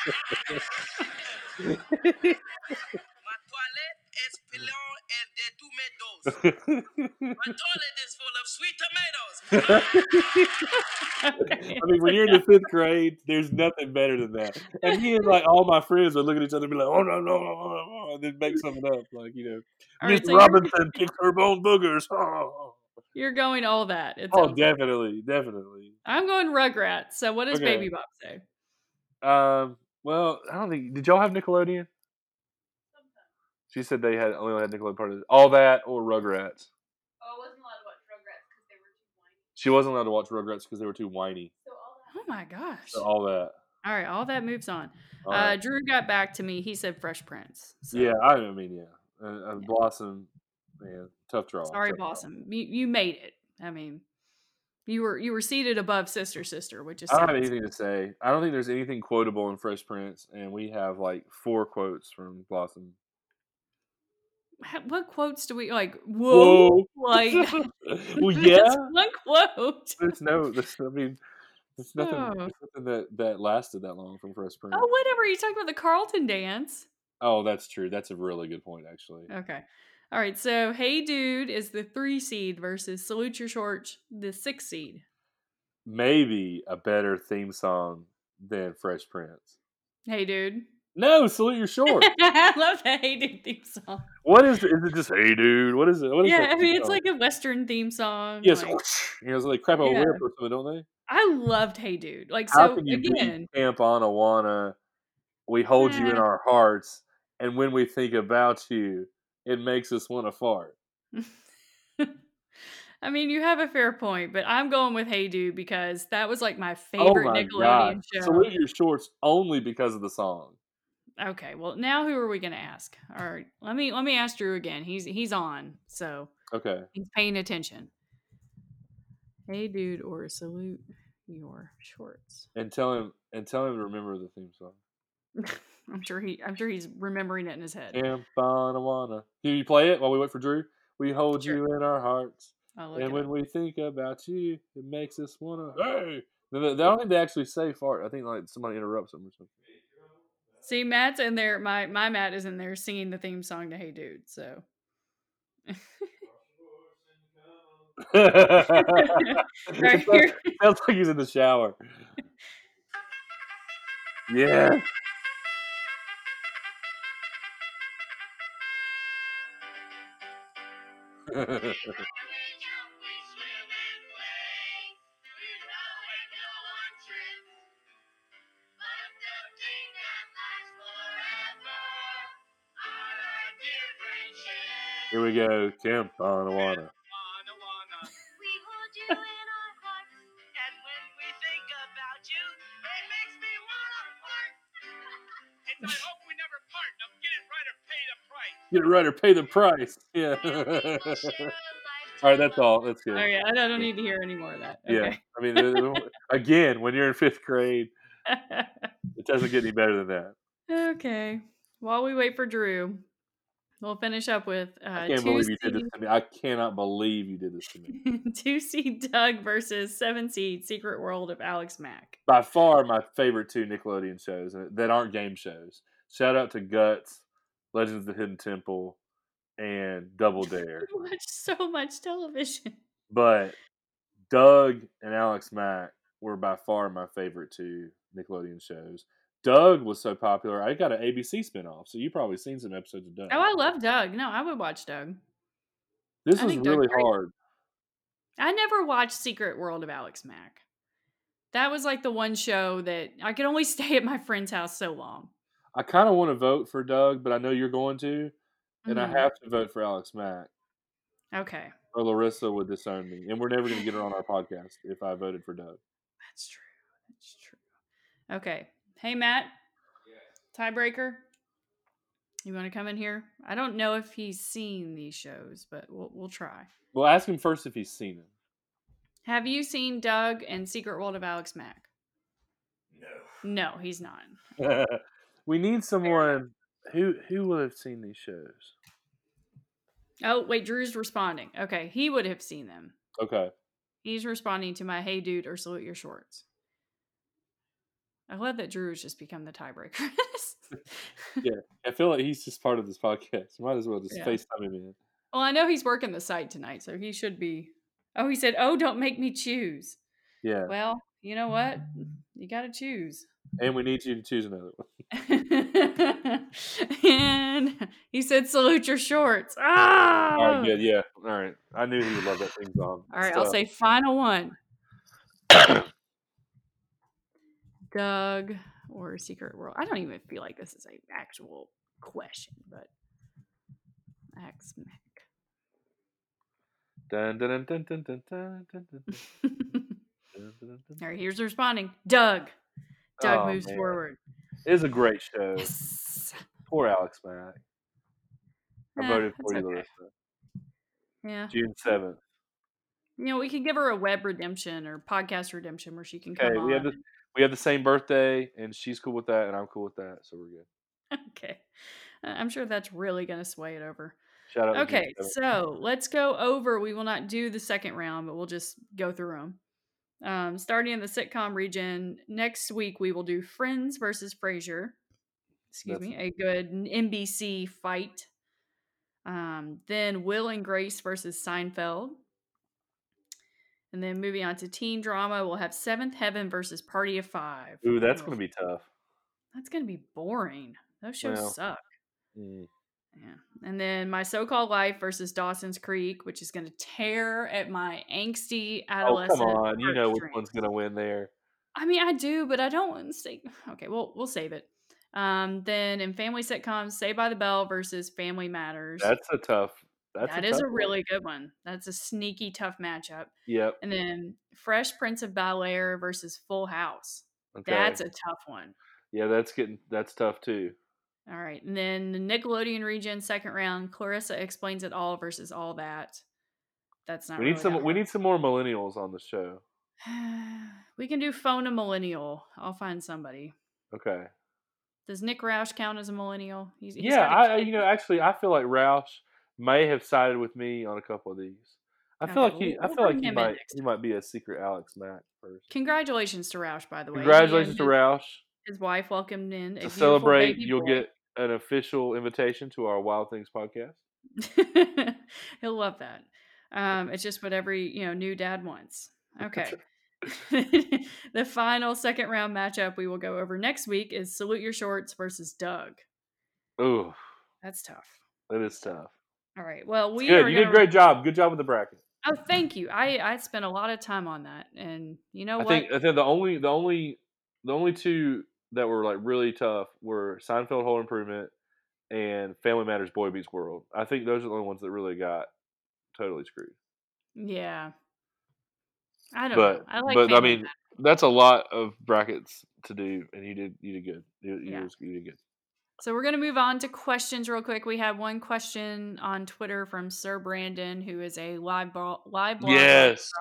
Speaker 3: My toilette is pilon et de tomatoes. My toilet is full of sweet tomatoes.
Speaker 2: I mean, when you're in the fifth grade, there's nothing better than that. And me and like all my friends would look at each other and be like, "Oh no, no, no, no, no," and then make something up, like you know, Miss
Speaker 1: right, so
Speaker 2: Robinson picks her bone boogers. Oh,
Speaker 1: you're going all that. It
Speaker 2: oh
Speaker 1: sounds like.
Speaker 2: definitely, definitely.
Speaker 1: I'm going Rugrats. So what does
Speaker 2: Okay.
Speaker 1: Baby Bop say?
Speaker 2: Um, well, I don't think. Did y'all have Nickelodeon? She said they had only had Nickelodeon part of it. All that or Rugrats.
Speaker 1: Oh, I wasn't allowed to watch Rugrats because they were too whiny.
Speaker 2: She wasn't allowed to watch Rugrats because they were too whiny.
Speaker 1: Oh my gosh.
Speaker 2: So all that.
Speaker 1: All right, all that moves on.
Speaker 2: All
Speaker 1: Uh,
Speaker 2: right.
Speaker 1: Drew got back to me. He said Fresh Prince. So,
Speaker 2: yeah, I mean, yeah. Uh, uh,
Speaker 1: Yeah.
Speaker 2: Blossom, man, tough draw.
Speaker 1: Sorry,
Speaker 2: tough draw.
Speaker 1: Blossom. You, you made it. I mean, you were you were seated above Sister Sister, which is
Speaker 2: I don't have
Speaker 1: sad.
Speaker 2: anything to say. I don't think there's anything quotable in Fresh Prince, and we have like four quotes from Blossom.
Speaker 1: Ha- What quotes do we like? Whoa, like
Speaker 2: well, yeah.
Speaker 1: one quote.
Speaker 2: There's no. There's, I mean, there's nothing.
Speaker 1: Oh.
Speaker 2: There's nothing that that lasted that long from Fresh Prince.
Speaker 1: Oh, whatever. You talking about the Carlton dance?
Speaker 2: Oh, that's true. That's a really good point, actually.
Speaker 1: Okay. All right. So, Hey Dude is the three seed versus Salute Your Short, the six seed.
Speaker 2: Maybe a better theme song than Fresh Prince.
Speaker 1: Hey Dude.
Speaker 2: No, salute your short.
Speaker 1: I love the Hey Dude theme song.
Speaker 2: what is it? Is it just hey dude? What is it? What is
Speaker 1: Yeah, I mean, it's
Speaker 2: song?
Speaker 1: like a Western theme song.
Speaker 2: yes,
Speaker 1: like-
Speaker 2: you know, it's like crap a
Speaker 1: Yeah.
Speaker 2: or something, don't they?
Speaker 1: I loved Hey Dude. Like,
Speaker 2: How
Speaker 1: so
Speaker 2: can you
Speaker 1: again,
Speaker 2: Camp Anawana? We hold you in our hearts, and when we think about you, it makes us want to fart.
Speaker 1: I mean, you have a fair point, but I'm going with Hey Dude because that was like my
Speaker 2: Oh
Speaker 1: favorite
Speaker 2: my
Speaker 1: Nickelodeon
Speaker 2: god!
Speaker 1: show.
Speaker 2: Salute your shorts only because of the song.
Speaker 1: Okay, well now who are we gonna ask? All right, let me let me ask Drew again. He's he's on, so
Speaker 2: Okay.
Speaker 1: he's paying attention. Hey dude, or salute your shorts.
Speaker 2: And tell him and tell him to remember the theme song.
Speaker 1: I'm sure he I'm sure he's remembering it in his head.
Speaker 2: Camp Anawana. Can you play it while we wait for Drew? We hold
Speaker 1: Sure.
Speaker 2: you in our hearts. And when
Speaker 1: up.
Speaker 2: we think about you, it makes us wanna hey. I don't think they actually say fart. I think like somebody interrupts them or something.
Speaker 1: See, Matt's in there. My my Matt is in there singing the theme song to Hey Dude. So right here.
Speaker 2: Sounds like he's in the shower. Yeah. Here we go, Camp Anawana.
Speaker 3: Get it right or pay the price.
Speaker 2: Yeah. all right, that's all. That's good.
Speaker 1: All right, I don't need to hear any more of that. Okay.
Speaker 2: Yeah, I mean, again, when you're in fifth grade, it doesn't get any better than that.
Speaker 1: Okay. While we wait for Drew, we'll finish up with uh,
Speaker 2: I can't
Speaker 1: two
Speaker 2: believe you did this to me. I cannot believe you did this to me.
Speaker 1: two seed Doug versus seven seed Secret World of Alex Mack.
Speaker 2: By far, my favorite two Nickelodeon shows uh, that aren't game shows. Shout out to Guts, Legends of the Hidden Temple, and Double Dare.
Speaker 1: I watch so much television.
Speaker 2: But Doug and Alex Mack were by far my favorite two Nickelodeon shows. Doug was so popular, I got an ABC spinoff, so you probably seen some episodes of Doug.
Speaker 1: Oh, I love Doug. No, I would watch Doug.
Speaker 2: this
Speaker 1: I
Speaker 2: was really
Speaker 1: great.
Speaker 2: hard.
Speaker 1: I never watched Secret World of Alex Mack. That was like the one show that I could only stay at my friend's house so long.
Speaker 2: I kind of want to vote for Doug, but I know you're going to, and
Speaker 1: Mhm.
Speaker 2: I have to vote for Alex Mack,
Speaker 1: Okay,
Speaker 2: or Larissa would disown me, and we're never going to get her on our podcast if I voted for Doug.
Speaker 1: that's true. That's true. Okay. Hey, Matt. Tiebreaker. You want to come in here? I don't know if he's seen these shows, but we'll we'll try.
Speaker 2: Well, ask him first if he's seen them.
Speaker 1: Have you seen Doug and Secret World of Alex Mack?
Speaker 3: No.
Speaker 1: No, he's not.
Speaker 2: we need someone who who will have seen these shows.
Speaker 1: Oh, wait, Drew's responding. Okay, he would have seen them.
Speaker 2: Okay.
Speaker 1: He's responding to my "Hey, dude" or "Salute your shorts." I love that Drew has just become the tiebreaker.
Speaker 2: Yeah, I feel like he's just part of this podcast. Might as well just
Speaker 1: Yeah.
Speaker 2: FaceTime him in.
Speaker 1: well, I know he's working the site tonight, so he should be. Oh, he said, "Oh, don't make me choose."
Speaker 2: Yeah.
Speaker 1: Well, you know what? You got to choose.
Speaker 2: And we need you to choose another one.
Speaker 1: and he said, "Salute your shorts." Ah!
Speaker 2: All right, good. Yeah. All right. I knew he would love that theme song.
Speaker 1: All right,
Speaker 2: It's
Speaker 1: I'll say final one. Doug or Secret World. I don't even feel like this is an actual question, but
Speaker 2: Alex Mack.
Speaker 1: All right, here's responding. Doug. Doug
Speaker 2: oh,
Speaker 1: moves
Speaker 2: man.
Speaker 1: forward.
Speaker 2: It is a great show.
Speaker 1: Yes.
Speaker 2: Poor Alex Mack. I
Speaker 1: eh,
Speaker 2: voted for you,
Speaker 1: okay.
Speaker 2: Larissa.
Speaker 1: Yeah.
Speaker 2: June seventh.
Speaker 1: You know, we could give her a web redemption or podcast redemption where she can
Speaker 2: okay,
Speaker 1: come
Speaker 2: we on. Have this, we have the same birthday, and she's cool with that, and I'm cool with that, so we're good.
Speaker 1: okay. I'm sure that's really going to sway it over.
Speaker 2: Shout out.
Speaker 1: Okay,
Speaker 2: 7th.
Speaker 1: so let's go over. We will not do the second round, but we'll just go through them. Um, starting in the sitcom region, next week we will do Friends versus Frasier. Excuse
Speaker 2: That's-
Speaker 1: me, a good NBC fight. Um, then Will and Grace versus Seinfeld. And then moving on to teen drama, we'll have Seventh Heaven versus Party of Five.
Speaker 2: Ooh, that's
Speaker 1: Ugh,
Speaker 2: gonna be tough.
Speaker 1: that's gonna be boring. Those shows
Speaker 2: Well,
Speaker 1: suck.
Speaker 2: Mm.
Speaker 1: Yeah. And then my so-called life versus Dawson's Creek, which is going to tear at my angsty adolescent.
Speaker 2: Oh come on, you know which
Speaker 1: heartstrings.
Speaker 2: one's gonna win there.
Speaker 1: I mean, I do, but I don't want to say. Okay, well, we'll save it. Um, then in family sitcoms, Say by the Bell versus Family Matters.
Speaker 2: That's a tough. That's
Speaker 1: That
Speaker 2: a
Speaker 1: is a
Speaker 2: one.
Speaker 1: really good one. That's a sneaky tough matchup.
Speaker 2: Yep.
Speaker 1: And then Fresh Prince of Bel Air versus Full House.
Speaker 2: Okay.
Speaker 1: That's a tough one.
Speaker 2: yeah, that's getting that's tough too.
Speaker 1: All right. And then the Nickelodeon region, second round, Clarissa explains it all versus all that. That's not
Speaker 2: we need
Speaker 1: really
Speaker 2: some. We need some more millennials on the show.
Speaker 1: we can do phone a millennial. I'll find somebody.
Speaker 2: Okay.
Speaker 1: Does Nick Roush count as a millennial? He's, he's
Speaker 2: yeah, I you know actually I feel like Roush may have sided with me on a couple of these. I feel
Speaker 1: Okay,
Speaker 2: like he
Speaker 1: we'll-
Speaker 2: I feel like he might he might be a secret Alex Mack person.
Speaker 1: Congratulations to Roush, by the way.
Speaker 2: Congratulations to Roush.
Speaker 1: His wife welcomed in
Speaker 2: To celebrate, you'll
Speaker 1: boy.
Speaker 2: get an official invitation to our Wild Things podcast.
Speaker 1: He'll love that. Um, it's just what every you know new dad wants. Okay. the final second round matchup we will go over next week is Salute Your Shorts versus Doug.
Speaker 2: Ooh,
Speaker 1: That's tough.
Speaker 2: that is tough.
Speaker 1: All right. Well, we
Speaker 2: good. You did a great job. Good job with the bracket.
Speaker 1: Oh, thank you. I I spent a lot of time on that, and you know
Speaker 2: I
Speaker 1: what?
Speaker 2: think I think the only the only the only two that were like really tough were Seinfeld Home Improvement and Family Matters Boy Meets World. I think those are the only ones that really got totally screwed.
Speaker 1: yeah. I don't
Speaker 2: But
Speaker 1: know. I like.
Speaker 2: but I mean that's a lot of brackets to do, and you did you did good. You, you,
Speaker 1: Yeah.
Speaker 2: was- you did good.
Speaker 1: So we're gonna move on to questions real quick. We have one question on Twitter from Sir Brandon, who is a live ball, live blogger.
Speaker 2: Yes.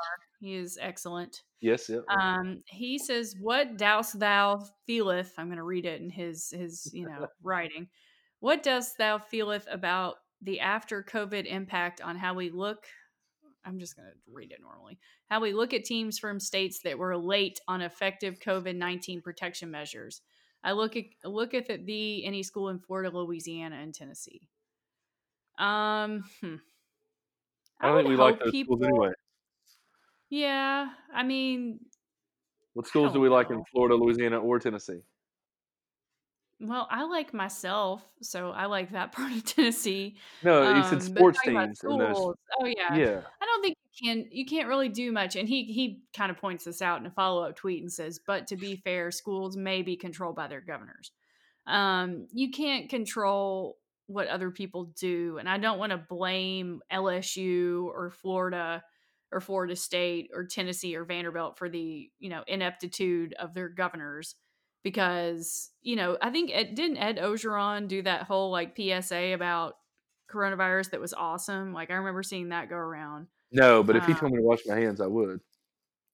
Speaker 1: He is excellent.
Speaker 2: Yes. Yeah.
Speaker 1: Um, he says, "What dost thou feeleth?" I'm going to read it in his his you know writing. What dost thou feeleth about the after COVID impact on how we look? I'm just going to read it normally. How we look at teams from states that were late on effective COVID 19 protection measures. I look at look at the any school in Florida, Louisiana, and Tennessee. Um, hmm.
Speaker 2: I don't think we like those schools anyway.
Speaker 1: Yeah, I mean,
Speaker 2: What schools do we like in. Florida, Louisiana, or Tennessee?
Speaker 1: Well, I like myself, so I like that part of Tennessee.
Speaker 2: No, you said
Speaker 1: Um, but
Speaker 2: sports teams in those.
Speaker 1: schools, oh yeah,
Speaker 2: Yeah.
Speaker 1: Don't think you can you can't really do much. And he he kind of points this out in a follow up tweet and says, "But to be fair, schools may be controlled by their governors. Um, you can't control what other people do, and I don't want to blame LSU or Florida." Or Florida State or Tennessee or Vanderbilt for the you know ineptitude of their governors because you know I think Ed, didn't Ed Orgeron do that whole like PSA about coronavirus that was awesome. Like I remember seeing that go around.
Speaker 2: No, but if he told me to wash my hands, I would.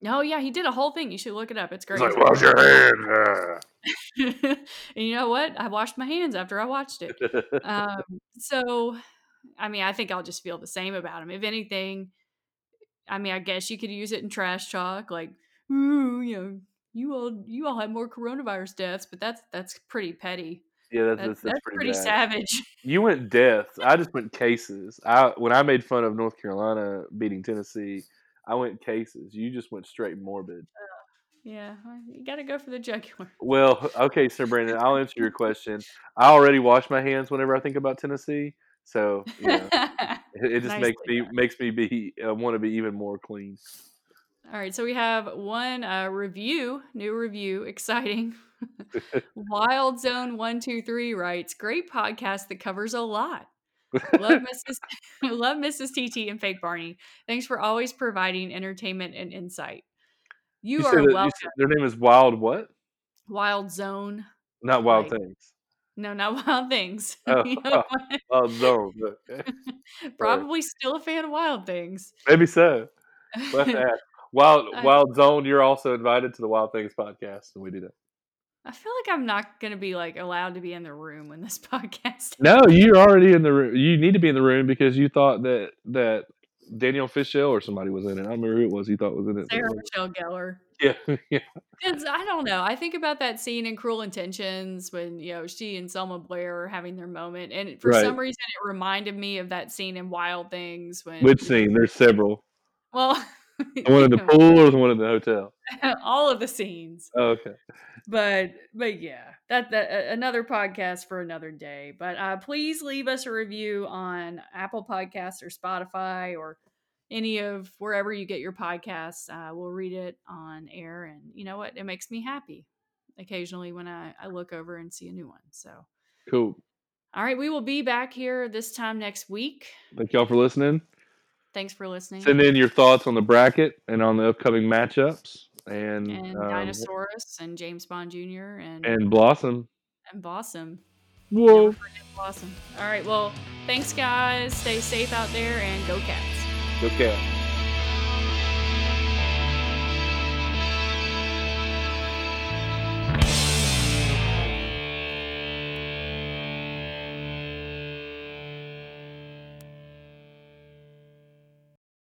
Speaker 1: Oh yeah, he did a whole thing. You should look it up. It's
Speaker 2: It's
Speaker 1: great.
Speaker 2: like wash your hands.
Speaker 1: and you know what? I washed my hands after I watched it. Um, so, I mean, I think I'll just feel the same about him. If anything, I mean, I guess you could use it in trash talk, like, ooh, you know, you all you all have more coronavirus deaths, but that's that's pretty petty.
Speaker 2: Yeah, that's,
Speaker 1: That's
Speaker 2: that's, that's
Speaker 1: that's
Speaker 2: pretty,
Speaker 1: pretty savage.
Speaker 2: You went deaths. I just went cases. I when I made fun of North Carolina beating Tennessee, I went cases. You just went straight morbid.
Speaker 1: Yeah, you got to go for the jugular.
Speaker 2: Well, okay, Sir Brandon, I'll answer your question. I already wash my hands whenever I think about Tennessee, so you know, it, it just makes me
Speaker 1: done.
Speaker 2: makes me be uh, want to be even more clean.
Speaker 1: All right, so we have one uh, review, new review, exciting. Wild Zone One Two Three writes, "Great podcast that covers a lot. Love Mrs. Love Mrs. TT and Fake Barney. Thanks for always providing entertainment and insight. You,
Speaker 2: You
Speaker 1: are welcome.
Speaker 2: their name is Wild what?
Speaker 1: Wild Zone.
Speaker 2: Not Wild
Speaker 1: Like-
Speaker 2: Things.
Speaker 1: No, not Wild Things.
Speaker 2: Oh,
Speaker 1: You know?
Speaker 2: Wild Zone. Okay.
Speaker 1: Probably still a fan of Wild Things.
Speaker 2: Maybe so. We'll have to ask. Wild
Speaker 1: I-
Speaker 2: Wild Zone, you're also invited to the Wild Things podcast, and we do that.
Speaker 1: I feel like I'm not going to be like allowed to be in the room when this podcast.
Speaker 2: No, you're already in the room. You need to be in the room because you thought that that Danielle Fishel or somebody was in it. I don't remember who it was. You thought was in it.
Speaker 1: Sarah Michelle Gellar.
Speaker 2: Yeah, yeah.
Speaker 1: I don't know. I think about that scene in Cruel Intentions when you know she and Selma Blair are having their moment, and for
Speaker 2: Right.
Speaker 1: some reason it reminded me of that scene in Wild Things when.
Speaker 2: Which scene? There's several.
Speaker 1: Well,
Speaker 2: The one in the pool or the one in the hotel?
Speaker 1: all of the scenes,
Speaker 2: Oh, okay.
Speaker 1: but but yeah, that that another podcast for another day. But uh, please leave us a review on Apple Podcasts or Spotify or any of wherever you get your podcasts. Uh, we'll read it on air, and you know what? It makes me happy occasionally when I, I look over and see a new one. So,
Speaker 2: Cool.
Speaker 1: all right, we will be back here this time next week.
Speaker 2: Thank y'all for listening.
Speaker 1: Thanks for listening.
Speaker 2: Send in your thoughts on the bracket and on the upcoming matchups and
Speaker 1: and
Speaker 2: um,
Speaker 1: Dinosaucers and James Bond Jr. and
Speaker 2: and Blossom.
Speaker 1: and Blossom.
Speaker 2: Whoa.
Speaker 1: Blossom. All right, well, thanks guys. Stay safe out there and go cats.
Speaker 2: Okay.